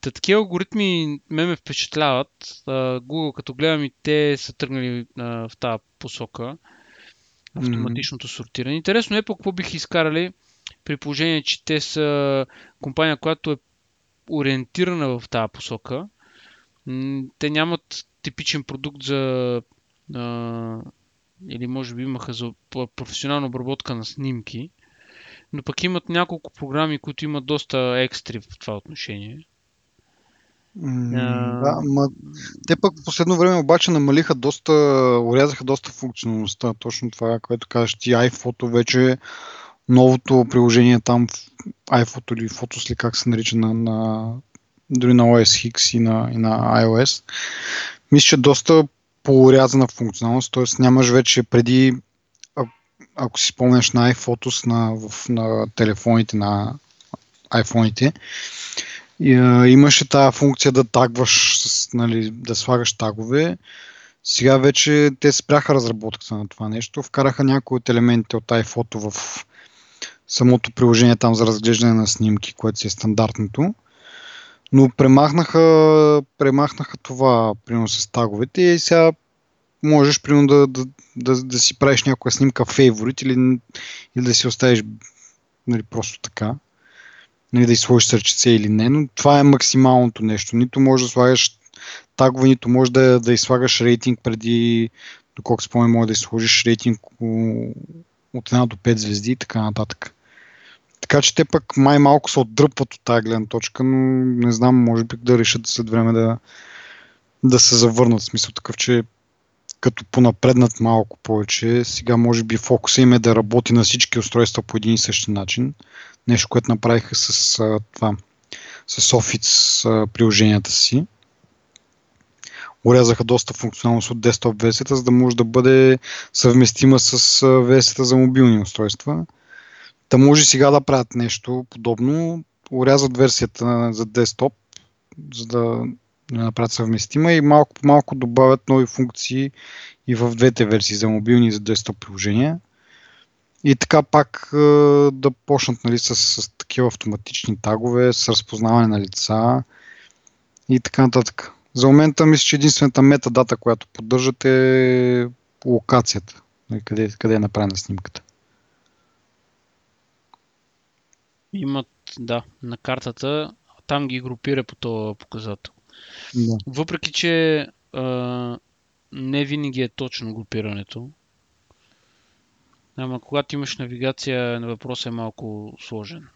Та такива алгоритми ме ме впечатляват. Google, като гледам и те са тръгнали в тази посока. Автоматичното сортиране. Интересно е по какво бих изкарали при положение, че те са компания, която е ориентирана в тази посока. Те нямат типичен продукт за а, или може би имаха за професионална обработка на снимки, но пък имат няколко програми, които имат доста екстри в това отношение. А. Да, ма, те пък в последно време обаче намалиха доста, урязаха доста функционалността. Точно това, което казваш ти, iPhoto вече новото приложение там, iPhoto или Photos ли как се нарича на, на дори на OS X и на, и на iOS. Мисля, че доста по-урязана функционалност, т.е. нямаш вече преди, а, ако си спомняш на iPhotos на, в, на телефоните на iPhone-ите, и, а, имаше тази функция да тагваш, с, нали, да слагаш тагове. Сега вече те спряха разработката на това нещо. Вкараха някои от елементите от iPhoto в самото приложение там за разглеждане на снимки, което си е стандартното. Но премахнаха, премахнаха това, примерно с таговете и сега можеш примерно да, да, да, да си правиш някоя снимка фейворит или, или да си оставиш нали, просто така нали, да изложиш сърчице или не, но това е максималното нещо. Нито можеш да слагаш тагове, нито можеш да, да изслагаш рейтинг преди, доколко спомням, може да изложиш рейтинг от 1 до 5 звезди и така нататък. Така че те пък май малко се отдръпват от тази гледна точка, но не знам, може би да решат след време да, да се завърнат. В смисъл такъв, че като понапреднат малко повече, сега може би фокуса им е да работи на всички устройства по един и същи начин. Нещо, което направиха с а, това, с Office а, приложенията си. Урязаха доста функционалност от десктоп версията, за да може да бъде съвместима с версията за мобилни устройства. Та може сега да правят нещо подобно. Урязват версията за десктоп, за да я направят съвместима и малко по малко добавят нови функции и в двете версии за мобилни и за десктоп приложения. И така пак е, да почнат нали, с, с такива автоматични тагове, с разпознаване на лица и така нататък. За момента мисля, че единствената метадата, която поддържат е локацията, нали, къде, къде е направена снимката. Имат, да, на картата, там ги групира по този показател. Да. Въпреки, че а, не винаги е точно групирането. Ама когато имаш навигация, въпросът е малко сложен.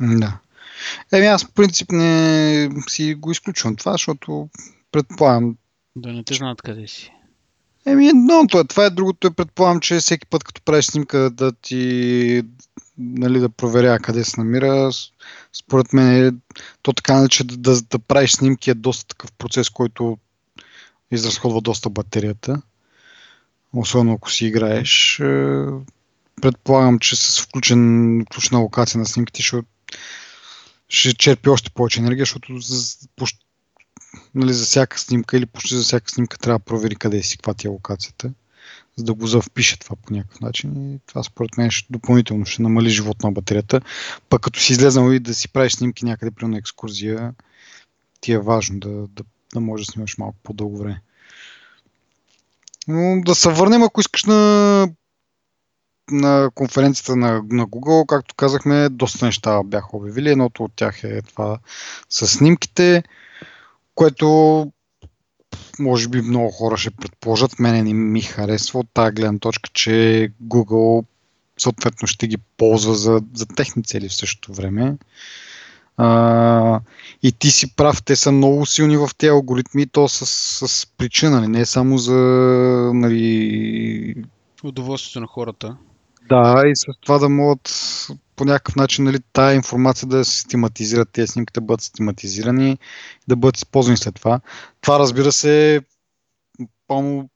Да. Еми аз по принцип не си го изключвам това, защото предполагам. Да не те знаят къде си. Еми едното е това, е другото е предполагам, че всеки път като правиш снимка да ти нали, да проверя къде се намира. Според мен е, то така че да, да, да правиш снимки е доста такъв процес, който изразходва доста батерията. Особено ако си играеш. Е, Предполагам, че с включен, включена локация на снимките ще, ще черпи още повече енергия, защото за, почти, нали, за всяка снимка или почти за всяка снимка трябва да провери къде си, каква ти е локацията, за да го завпише това по някакъв начин. И това според мен ще, допълнително ще намали живот на батерията. Пък като си излезнал и да си правиш снимки някъде при на екскурзия, ти е важно да, да, да можеш да снимаш малко по-дълго време. Но да се върнем, ако искаш на, на конференцията на, на Google, както казахме, доста неща бяха обявили. Едното от тях е това с снимките, което може би много хора ще предположат. Мене не ми харесва от тази гледна точка, че Google съответно ще ги ползва за, за техни цели в същото време. А, и ти си прав, те са много силни в тези алгоритми, то с, с причина, нали, не само за нали, Удоволствието на хората. Да, и с това да могат по някакъв начин нали, тая информация да се систематизира, тези снимки да бъдат систематизирани, да бъдат използвани след това. Това разбира се, пълно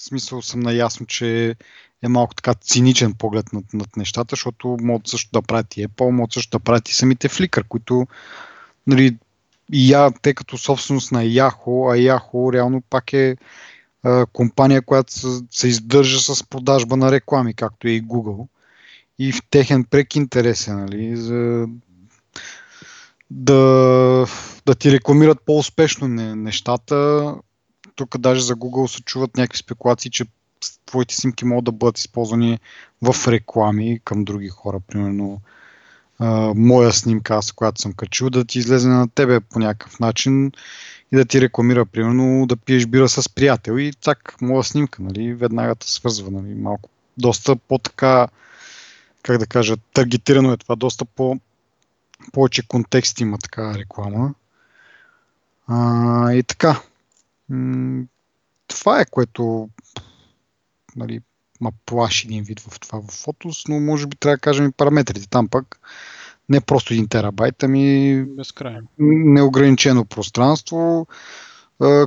смисъл съм наясно, че е малко така циничен поглед над, над нещата, защото могат също да прати Apple, могат също да прати самите Flickr, които нали, и я, те като собственост на Yahoo, а Yahoo реално пак е компания, която се, се издържа с продажба на реклами, както е и Google. И в техен прек интерес е, нали, за да, да ти рекламират по-успешно нещата. Тук даже за Google се чуват някакви спекулации, че твоите снимки могат да бъдат използвани в реклами към други хора. Примерно а, моя снимка, аз, която съм качил, да ти излезе на тебе по някакъв начин и да ти рекламира, примерно, да пиеш бира с приятел и так, моя снимка, нали, веднага те свързва, нали, малко. Доста по-така, как да кажа, таргетирано е това, доста по, повече контекст има така реклама. А, и така. това е което нали, ма плаши един вид в това в фотос, но може би трябва да кажем и параметрите. Там пък не просто един терабайт, ами Безкрайно. неограничено пространство,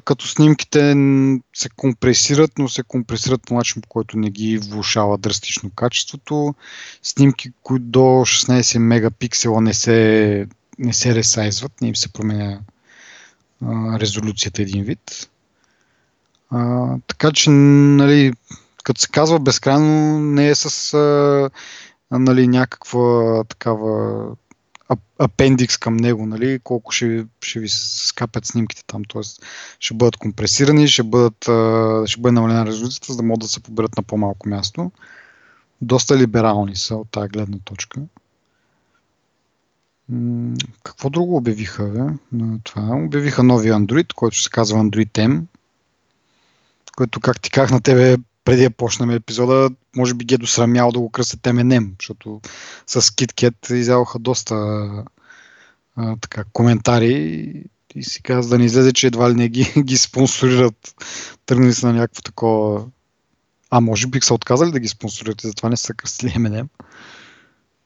като снимките се компресират, но се компресират по начин, по който не ги влушава драстично качеството. Снимки, които до 16 мегапиксела не се, не се ресайзват, не им се променя резолюцията един вид. А, така че, нали, като се казва безкрайно, не е с а, нали, някаква такава апендикс към него, нали, колко ще, ще ви скапят снимките там. т.е. ще бъдат компресирани, ще, бъдат, ще бъде намалена резолюцията, за да могат да се поберат на по-малко място. Доста либерални са от тази гледна точка. Какво друго обявиха? Бе? На това? Обявиха нови Android, който се казва Android M, който, как ти казах на тебе преди да почнем епизода, може би ги е досрамял да го кръстят M&M, защото с KitKat изяваха доста а, така, коментари и си каза да не излезе, че едва ли не ги, <laughs> ги спонсорират. Тръгнали са на някакво такова... А, може би са отказали да ги спонсорират и затова не са кръстили M&M.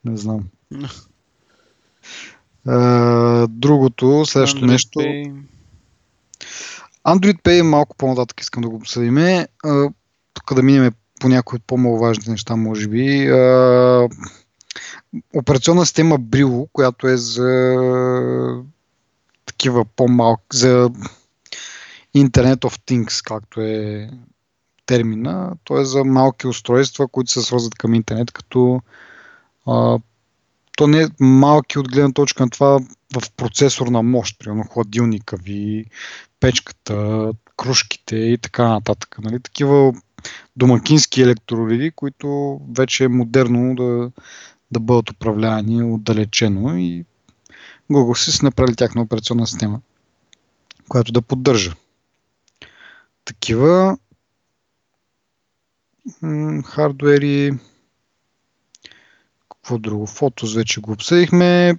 Не знам. А, другото, следващото нещо... Pay. Android Pay е малко по-нататък искам да го обсъдиме тук да минем по някои от по-маловажните неща, може би. А, операционна система Brillo, която е за такива по-малки, за Internet of Things, както е термина. То е за малки устройства, които се свързват към интернет, като а, то не е малки от гледна точка на това в процесорна мощ, примерно хладилника ви, печката, кружките и така нататък. Нали? Такива домакински електроуреди, които вече е модерно да, да бъдат управлявани отдалечено и Google си са направили тяхна операционна система, която да поддържа такива хардуери. Какво друго? Фотос вече го обсъдихме.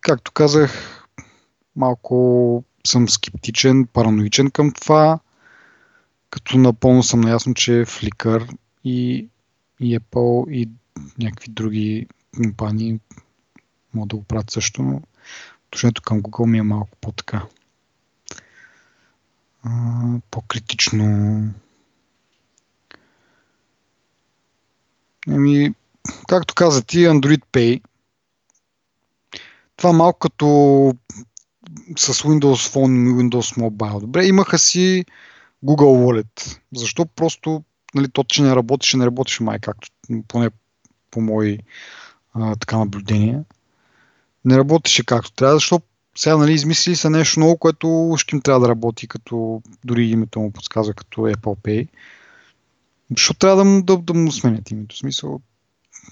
Както казах, малко съм скептичен, параноичен към това като напълно съм наясно, че Flickr и, и Apple и някакви други компании могат да го правят също, но отношението към Google ми е малко по-така по-критично. Еми, както каза ти, Android Pay. Това малко като с Windows Phone и Windows Mobile. Добре, имаха си Google Wallet. Защо просто, нали, то, че не работеше, не работеше май, както поне по мои а, така наблюдения. Не работеше както трябва, защото сега нали, измислили са нещо ново, което ще им трябва да работи, като дори името му подсказва като Apple Pay. Защо трябва да му, да, да му сменят името? В смисъл,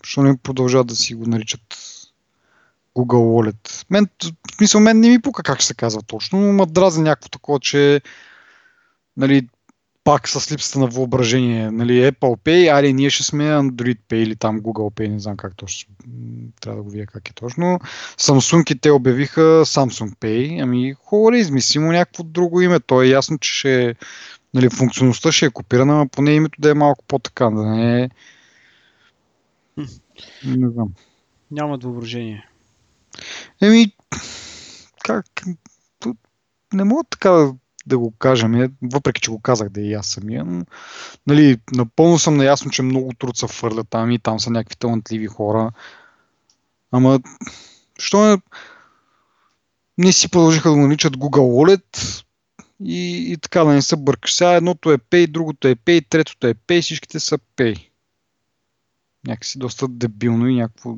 защо не продължават да си го наричат Google Wallet? Мен, в смисъл, мен не ми пука как ще се казва точно, но ма дразни някакво такова, че нали, пак с липсата на въображение. Нали, Apple Pay, али ние ще сме Android Pay или там Google Pay, не знам как точно. Трябва да го видя как е точно. Samsung и те обявиха Samsung Pay. Ами хубаво ли, измислимо някакво друго име. То е ясно, че ще нали, функционалността ще е копирана, но поне името да е малко по-така, да не е... Не знам. Няма въображение. Еми, как... Не мога така да да го кажем, е, въпреки че го казах да и аз самия, но нали, напълно съм наясно, че много труд се фърля там и там са някакви талантливи хора. Ама, що не, не си продължиха да го наричат Google Wallet и, и така да не се бъркаш. Сега едното е Pay, другото е Pay, третото е Pay, всичките са Pay. Някакси доста дебилно и някакво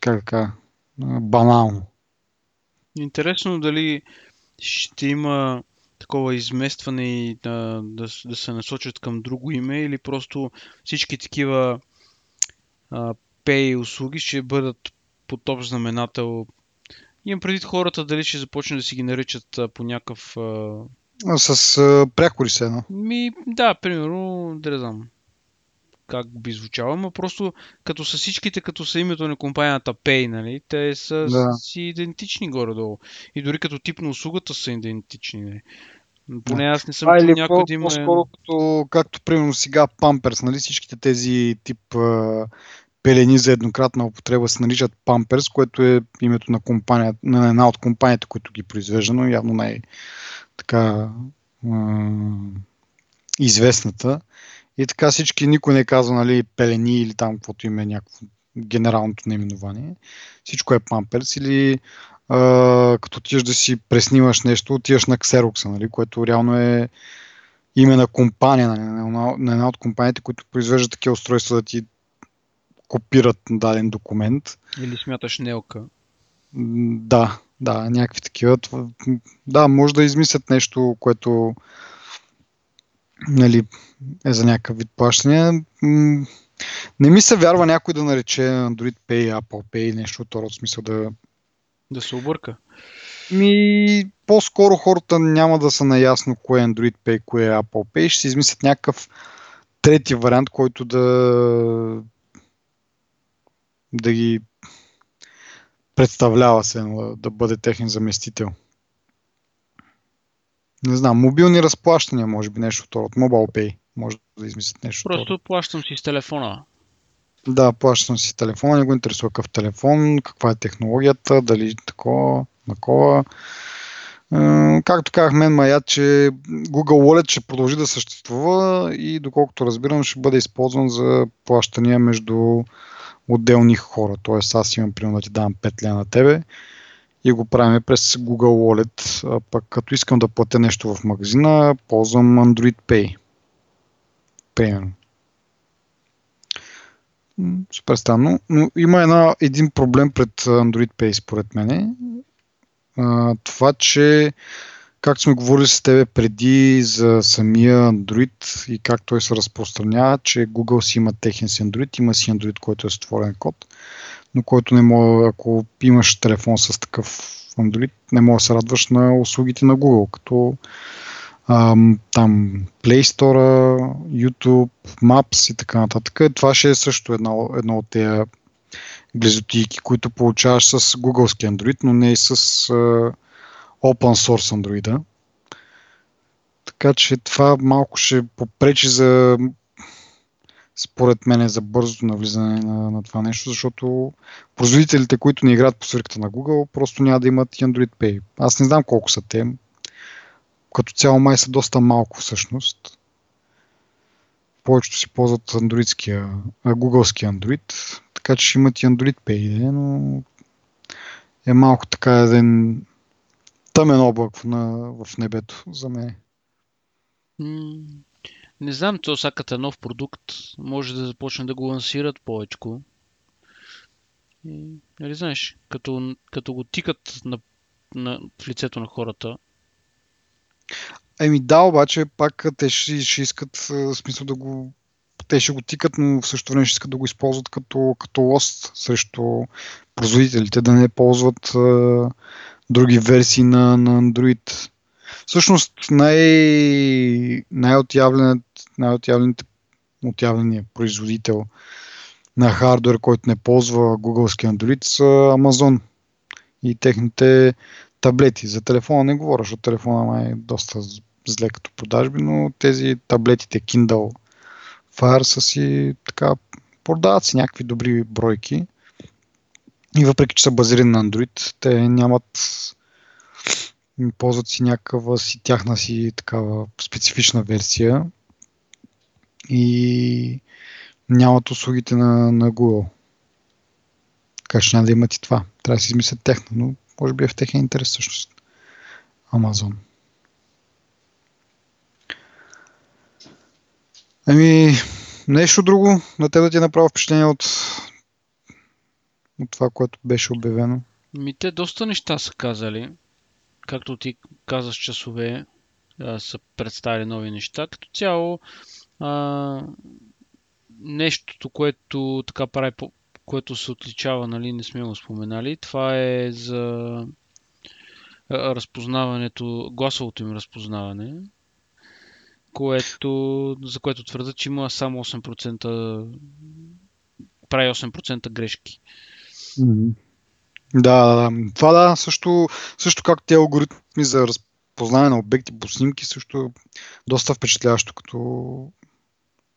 как така, банално. Интересно дали ще има такова изместване и да, да, да се насочат към друго име или просто всички такива а, pay услуги ще бъдат под общ знаменател. Имам преди хората дали ще започнат да си ги наричат а, по някакъв... А... С а, прякори се едно. Ми, да, примерно, да не знам как би звучало, но просто като са всичките, като са името на компанията Pay, нали, те са да. си идентични горе-долу. И дори като тип на услугата са идентични. Нали. Поне аз не съм чул някой да има... По-скоро като, както примерно сега Pampers, нали, всичките тези тип а, пелени за еднократна употреба се наричат Pampers, което е името на, компания, на една от компаниите, които ги произвежда, но явно най- така а, известната. И така всички, никой не казва, нали, пелени или там, каквото има е някакво генералното наименование. Всичко е памперс или а, като отиваш да си преснимаш нещо, отиваш на Xerox, нали, което реално е име на компания, нали, на, на една от компаниите, които произвеждат такива устройства да ти копират даден документ. Или смяташ Нелка. Да, да, някакви такива. Да, може да измислят нещо, което нали, е за някакъв вид плащане. Не ми се вярва някой да нарече Android Pay, Apple Pay, нещо от този смисъл да... Да се обърка. Ми, по-скоро хората няма да са наясно кое е Android Pay, кое е Apple Pay. Ще си измислят някакъв трети вариант, който да да ги представлява се, да бъде техен заместител. Не знам, мобилни разплащания, може би нещо второ, от Mobile Pay. Може да измислят нещо. Просто второ. плащам си с телефона. Да, плащам си с телефона, не го интересува какъв телефон, каква е технологията, дали такова, такова. Както казах мен, маят, че Google Wallet ще продължи да съществува и доколкото разбирам ще бъде използван за плащания между отделни хора. Тоест аз имам примерно да ти давам 5 лена на тебе и го правим през Google Wallet. А пък като искам да платя нещо в магазина, ползвам Android Pay. Примерно. Супер странно. Но има една, един проблем пред Android Pay според мен. това, че както сме говорили с тебе преди за самия Android и как той се разпространява, че Google си има техен си Android, има си Android, който е створен код но който не може, ако имаш телефон с такъв Android, не може да се радваш на услугите на Google, като ам, там Play Store, YouTube, Maps и така нататък. Това ще е също едно, едно от тези глезотийки, които получаваш с Googleски Android, но не и с uh, Open Source Android. Така че това малко ще попречи за според мен е за бързото навлизане на, на това нещо, защото производителите, които не играят по свирката на Google, просто няма да имат Android Pay. Аз не знам колко са те. Като цяло май са доста малко всъщност. Повечето си ползват андроидския, гугълския Android, така че ще имат и Android Pay, но е малко така един тъмен облак на, в небето за мен. Не знам, то всяката нов продукт може да започне да го лансират повечко. И, нали знаеш, като, като го тикат на, на, в лицето на хората. Еми да, обаче пак те ще, ще искат смисъл да го те ще го тикат, но в същото време ще искат да го използват като, като лост срещу производителите, да не ползват а, други версии на, на Android. Всъщност най- най-отявлените, най-отявлените отявления производител на хардвер, който не ползва Googleски Android са Amazon и техните таблети. За телефона не говоря, защото телефона е доста зле като продажби, но тези таблетите Kindle Fire са си така, продават си някакви добри бройки. И въпреки, че са базирани на Android, те нямат ползват си някаква си тяхна си такава специфична версия и нямат услугите на, на Google. Така че няма да имат и това. Трябва да си измислят техно, но може би е в техния интерес всъщност. Амазон. Ами, нещо друго на теб да ти направо впечатление от, от това, което беше обявено? Ми те доста неща са казали. Както ти казаш часове, са представили нови неща. Като цяло, а, нещото, което така прави, което се отличава, нали, не сме го споменали, това е за разпознаването, гласовото им разпознаване, което, за което твърдят, че има само 8%, прави 8% грешки. Да. Това да, също, също както тези алгоритми за разпознаване на обекти по снимки, също доста впечатляващо като,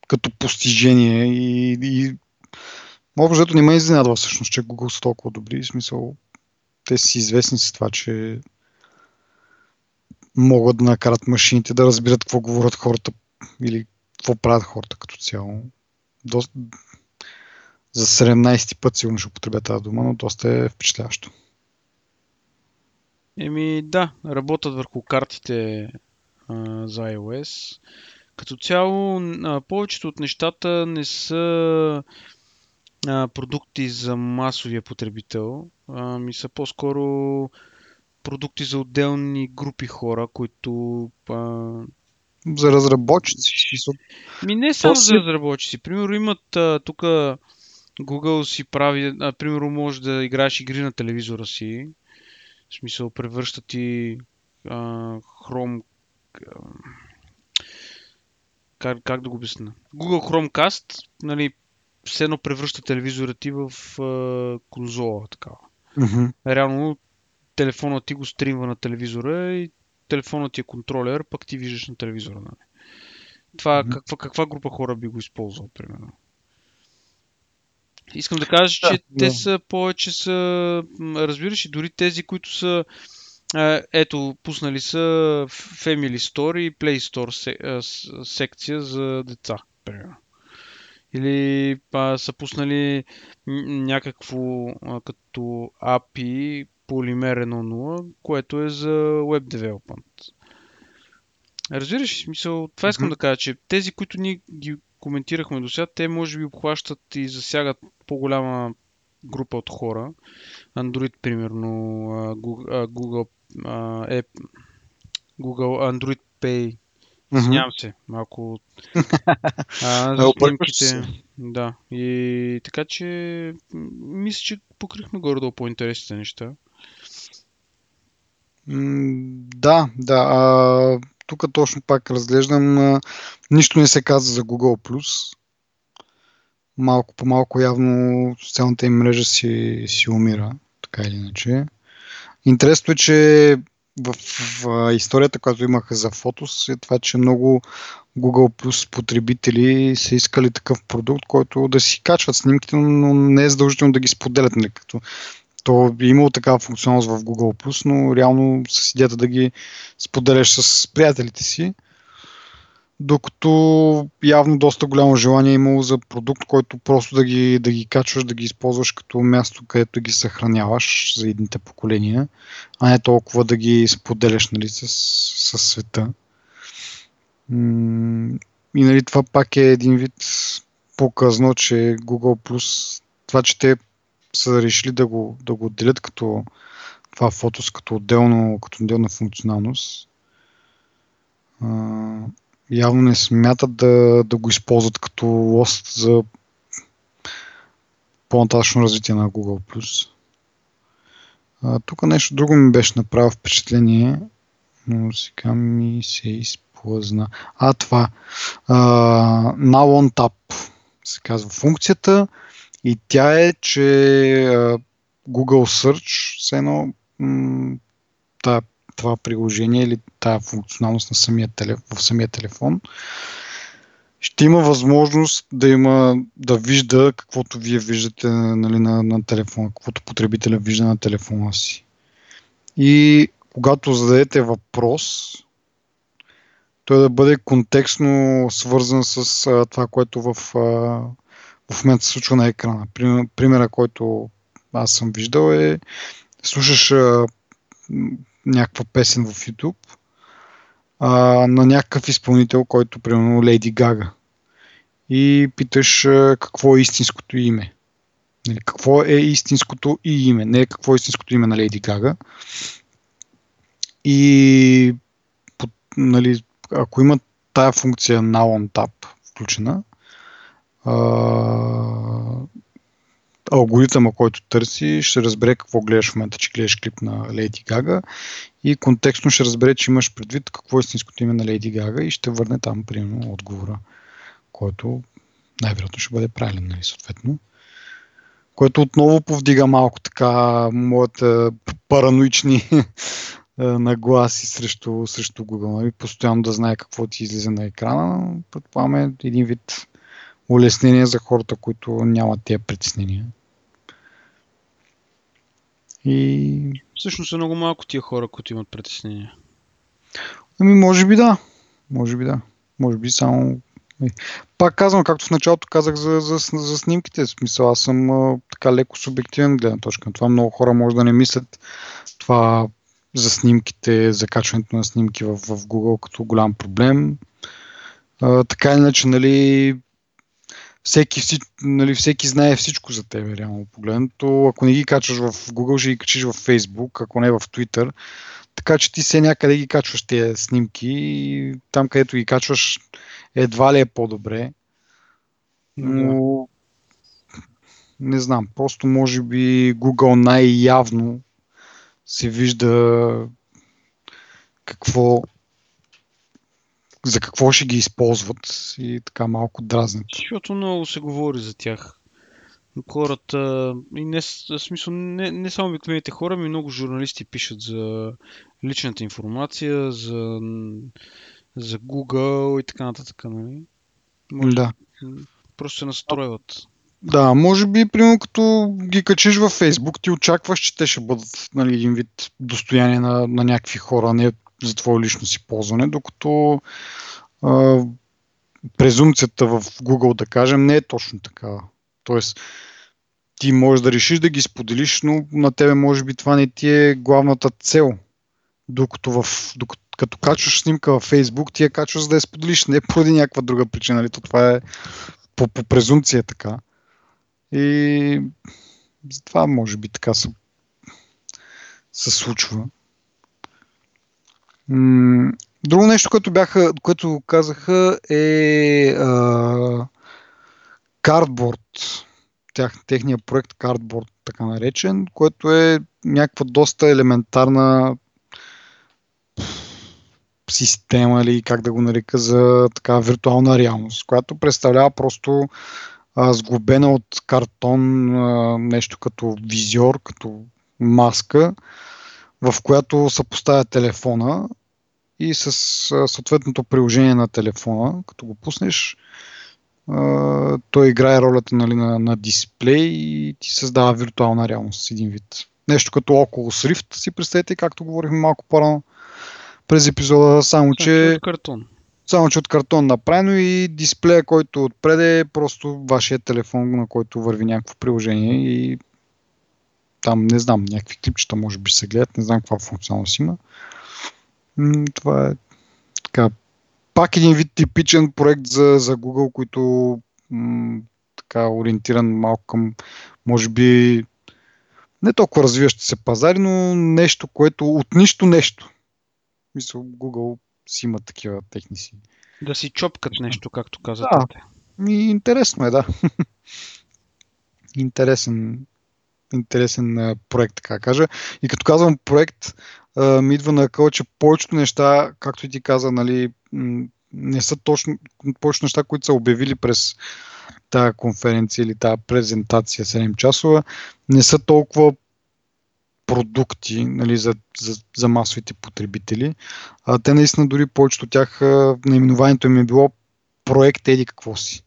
като постижение и, и общо не ме изненадва всъщност, че Google са толкова добри. В смисъл, те си известни с това, че могат да накарат машините да разбират какво говорят хората или какво правят хората като цяло. Доста, за 17 ти път сигурно ще употребя тази дума, но доста е впечатляващо. Еми да, работят върху картите а, за iOS. Като цяло, повечето от нещата не са продукти за масовия потребител, ми са по-скоро продукти за отделни групи хора, които а, за разработчици. Ми не само за разработчици. Примерно имат тук Google си прави, а, примерно може да играеш игри на телевизора си. В смисъл, превръща ти а, Chrome... Как, как да го обясня? Google Chromecast, нали, все едно превръща телевизора ти в а, конзола, такава. Mm-hmm. Реално телефонът ти го стримва на телевизора и телефонът ти е контролер, пък ти виждаш на телевизора. Нали? Това mm-hmm. каква, каква група хора би го използвал, примерно? Искам да кажа, че да, те са повече са, разбираш, и дори тези, които са ето, пуснали са Family Store и Play Store секция за деца, примерно. Или па, са пуснали някакво като API Polymer 1.0, което е за Web Development. Разбираш, смисъл, това искам mm-hmm. да кажа, че тези, които ние ги коментирахме до сега, те може би обхващат и засягат по-голяма група от хора. Android, примерно, Google, Google, App, Google Android Pay. Извинявам се, малко. <laughs> а, снимките. Да. И така че, мисля, че покрихме горе-долу по-интересните неща. Да, да. А, тук точно пак разглеждам. А, нищо не се каза за Google+. Малко по малко явно социалната им мрежа си, си умира, така или иначе. Интересно е, че в, в историята, която имаха за фотос, е това, че много Google Plus потребители са искали такъв продукт, който да си качват снимките, но не е задължително да ги споделят. Нали, като то е имало такава функционалност в Google+, но реално с идеята да ги споделяш с приятелите си. Докато явно доста голямо желание е имало за продукт, който просто да ги, да ги качваш, да ги използваш като място, където ги съхраняваш за едните поколения, а не толкова да ги споделяш нали, с, с света. И нали, това пак е един вид показно, че Google това, че те са решили да го, да го отделят като това фотос като, отделно, като отделна функционалност. А, явно не смятат да, да го използват като лост за по-нататъчно развитие на Google+. А, тук нещо друго ми беше направило впечатление. но сега ми се изплъзна. А, това. Uh, now on tap се казва функцията и тя е, че uh, Google Search, все едно м- това приложение или тази функционалност на самия телеф, в самия телефон, ще има възможност да има да вижда каквото вие виждате нали, на, на телефона, каквото потребителя вижда на телефона си. И когато зададете въпрос, той да бъде контекстно свързан с а, това, което в, а, в момента се случва на екрана. Примера, който аз съм виждал е слушаш а, някаква песен в YouTube а, на някакъв изпълнител, който примерно Лейди Гага. И питаш а, какво е истинското име. Нали, какво е истинското и име, не какво е истинското име на Лейди Гага. И нали, ако има тая функция Now on включена, а, алгоритъма, който търси, ще разбере какво гледаш в момента, че гледаш клип на Лейди Гага и контекстно ще разбере, че имаш предвид какво е истинското име на Лейди Гага и ще върне там, примерно, отговора, който най-вероятно ще бъде правилен, нали, съответно. Което отново повдига малко така моята параноични <laughs> нагласи срещу, срещу Google. Нали? Постоянно да знае какво ти излиза на екрана. Предполагам е един вид улеснение за хората, които нямат тия притеснения. И... Всъщност са много малко тия хора, които имат притеснения. Ами, може би да. Може би да. Може би само. Пак казвам, както в началото казах за, за, за снимките. В смисъл, аз съм а, така леко субективен гледна точка. Това много хора може да не мислят това за снимките, за качването на снимки в, в Google като голям проблем. А, така иначе, нали, всеки, нали, всеки знае всичко за тебе, реално погледнато. Ако не ги качваш в Google, ще ги качиш в Facebook, ако не в Twitter. Така че ти се някъде ги качваш тези снимки и там, където ги качваш, едва ли е по-добре. Но не знам, просто може би Google най-явно се вижда какво за какво ще ги използват и така малко дразнят. Защото много се говори за тях. Хората, и не, смисъл, не, не само обикновените хора, ми много журналисти пишат за личната информация, за, за Google и така нататък. Нали? Може, да. Просто се настройват. Да, може би, примерно, като ги качиш във Фейсбук, ти очакваш, че те ще бъдат нали, един вид достояние на, на някакви хора, не за твое лично си ползване, докато а, презумцията в Google, да кажем, не е точно така. Тоест, ти можеш да решиш да ги споделиш, но на тебе може би това не ти е главната цел. Докато, в, докато като качваш снимка във Facebook, ти я качваш за да я споделиш, не поради някаква друга причина. Нали? То това е по, по презумция така. И затова може би така се, се случва. Друго нещо, което, бяха, което казаха е а, Cardboard. Тях, техния проект Cardboard, така наречен, което е някаква доста елементарна система или как да го нарека за така виртуална реалност, която представлява просто а, сглобена от картон а, нещо като визиор, като маска, в която се поставя телефона и с съответното приложение на телефона, като го пуснеш, той играе ролята нали, на, на дисплей и ти създава виртуална реалност с един вид. Нещо като Oculus Rift, си представете, както говорихме малко по-рано през епизода, само че... От картон. Само, че от картон направено и дисплея, който отпред е просто вашия телефон, на който върви някакво приложение и там, не знам, някакви клипчета може би се гледат, не знам каква функционалност има. Това е така, пак един вид типичен проект за, за Google, който м- така ориентиран малко към, може би, не толкова развиващи се пазари, но нещо, което от нищо нещо. Мисля, Google си има такива техници. Да си чопкат нещо, както казвате. Да. И интересно е, да. <laughs> Интересен интересен проект, така кажа. И като казвам проект, ми идва на къл, че повечето неща, както и ти каза, нали, не са точно повечето неща, които са обявили през тази конференция или тази презентация 7 часова, не са толкова продукти нали, за, за, за масовите потребители. А, те наистина дори повечето от тях наименованието им е било проект еди какво си.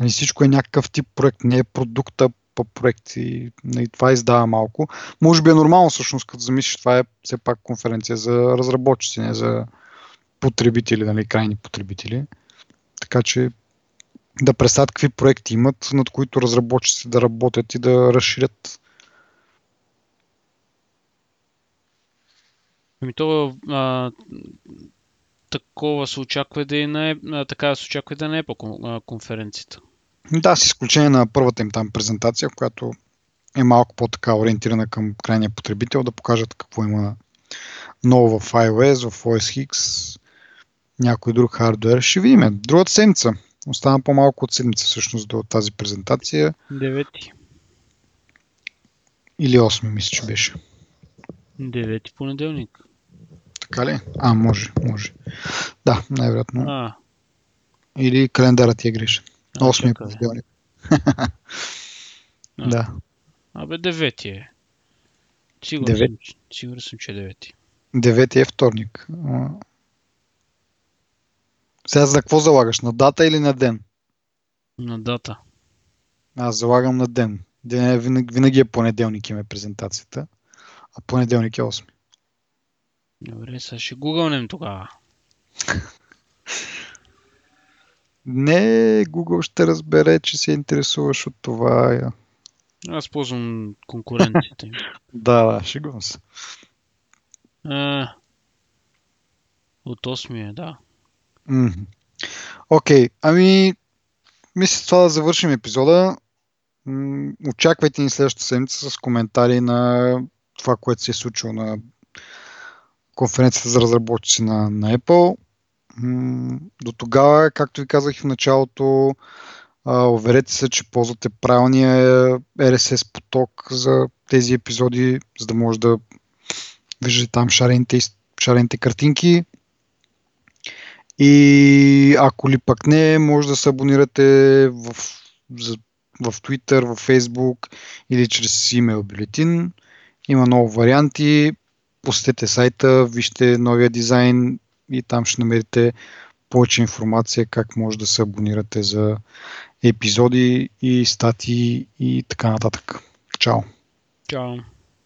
Нали, всичко е някакъв тип проект, не е продукта по проект и нали, това издава малко. Може би е нормално всъщност, като замислиш, това е все пак конференция за разработчици, не за потребители, нали, крайни потребители. Така че да представят какви проекти имат, над които разработчици да работят и да разширят Ами то а, такова се очаква да и не е, така се очаква да не е по конференцията. Да, с изключение на първата им там презентация, която е малко по-така ориентирана към крайния потребител, да покажат какво има ново в iOS, в OS X, някой друг хардвер. Ще видим. Другата седмица. Остана по-малко от седмица всъщност до тази презентация. Девети. Или 8 мисля, че беше. Девети понеделник. Така ли? А, може, може. Да, най-вероятно. А. Или календарът ти е грешен. 8 понеделник. да. Абе, девети е. Сигурен, съм, сигурен съм, че е девети. Девети е вторник. Сега за какво залагаш? На дата или на ден? На дата. Аз залагам на ден. Ден е, винаги, винаги е понеделник има презентацията, а понеделник е 8. Добре, сега ще гугълнем тогава. <laughs> Не, Google ще разбере, че се интересуваш от това. Аз ползвам конкуренцията. <laughs> да, да, шегувам се. от 8 е, да. Окей, okay. ами мисля това да завършим епизода. Очаквайте ни следващата седмица с коментари на това, което се е случило на конференцията за разработчици на, на Apple. До тогава, както ви казах в началото, уверете се, че ползвате правилния RSS поток за тези епизоди, за да може да виждате там шарените, шарените картинки. И ако ли пък не, може да се абонирате в, в Twitter, в Facebook или чрез имейл бюлетин. Има много варианти. Посетете сайта, вижте новия дизайн и там ще намерите повече информация как може да се абонирате за епизоди и статии и така нататък. Чао! Чао!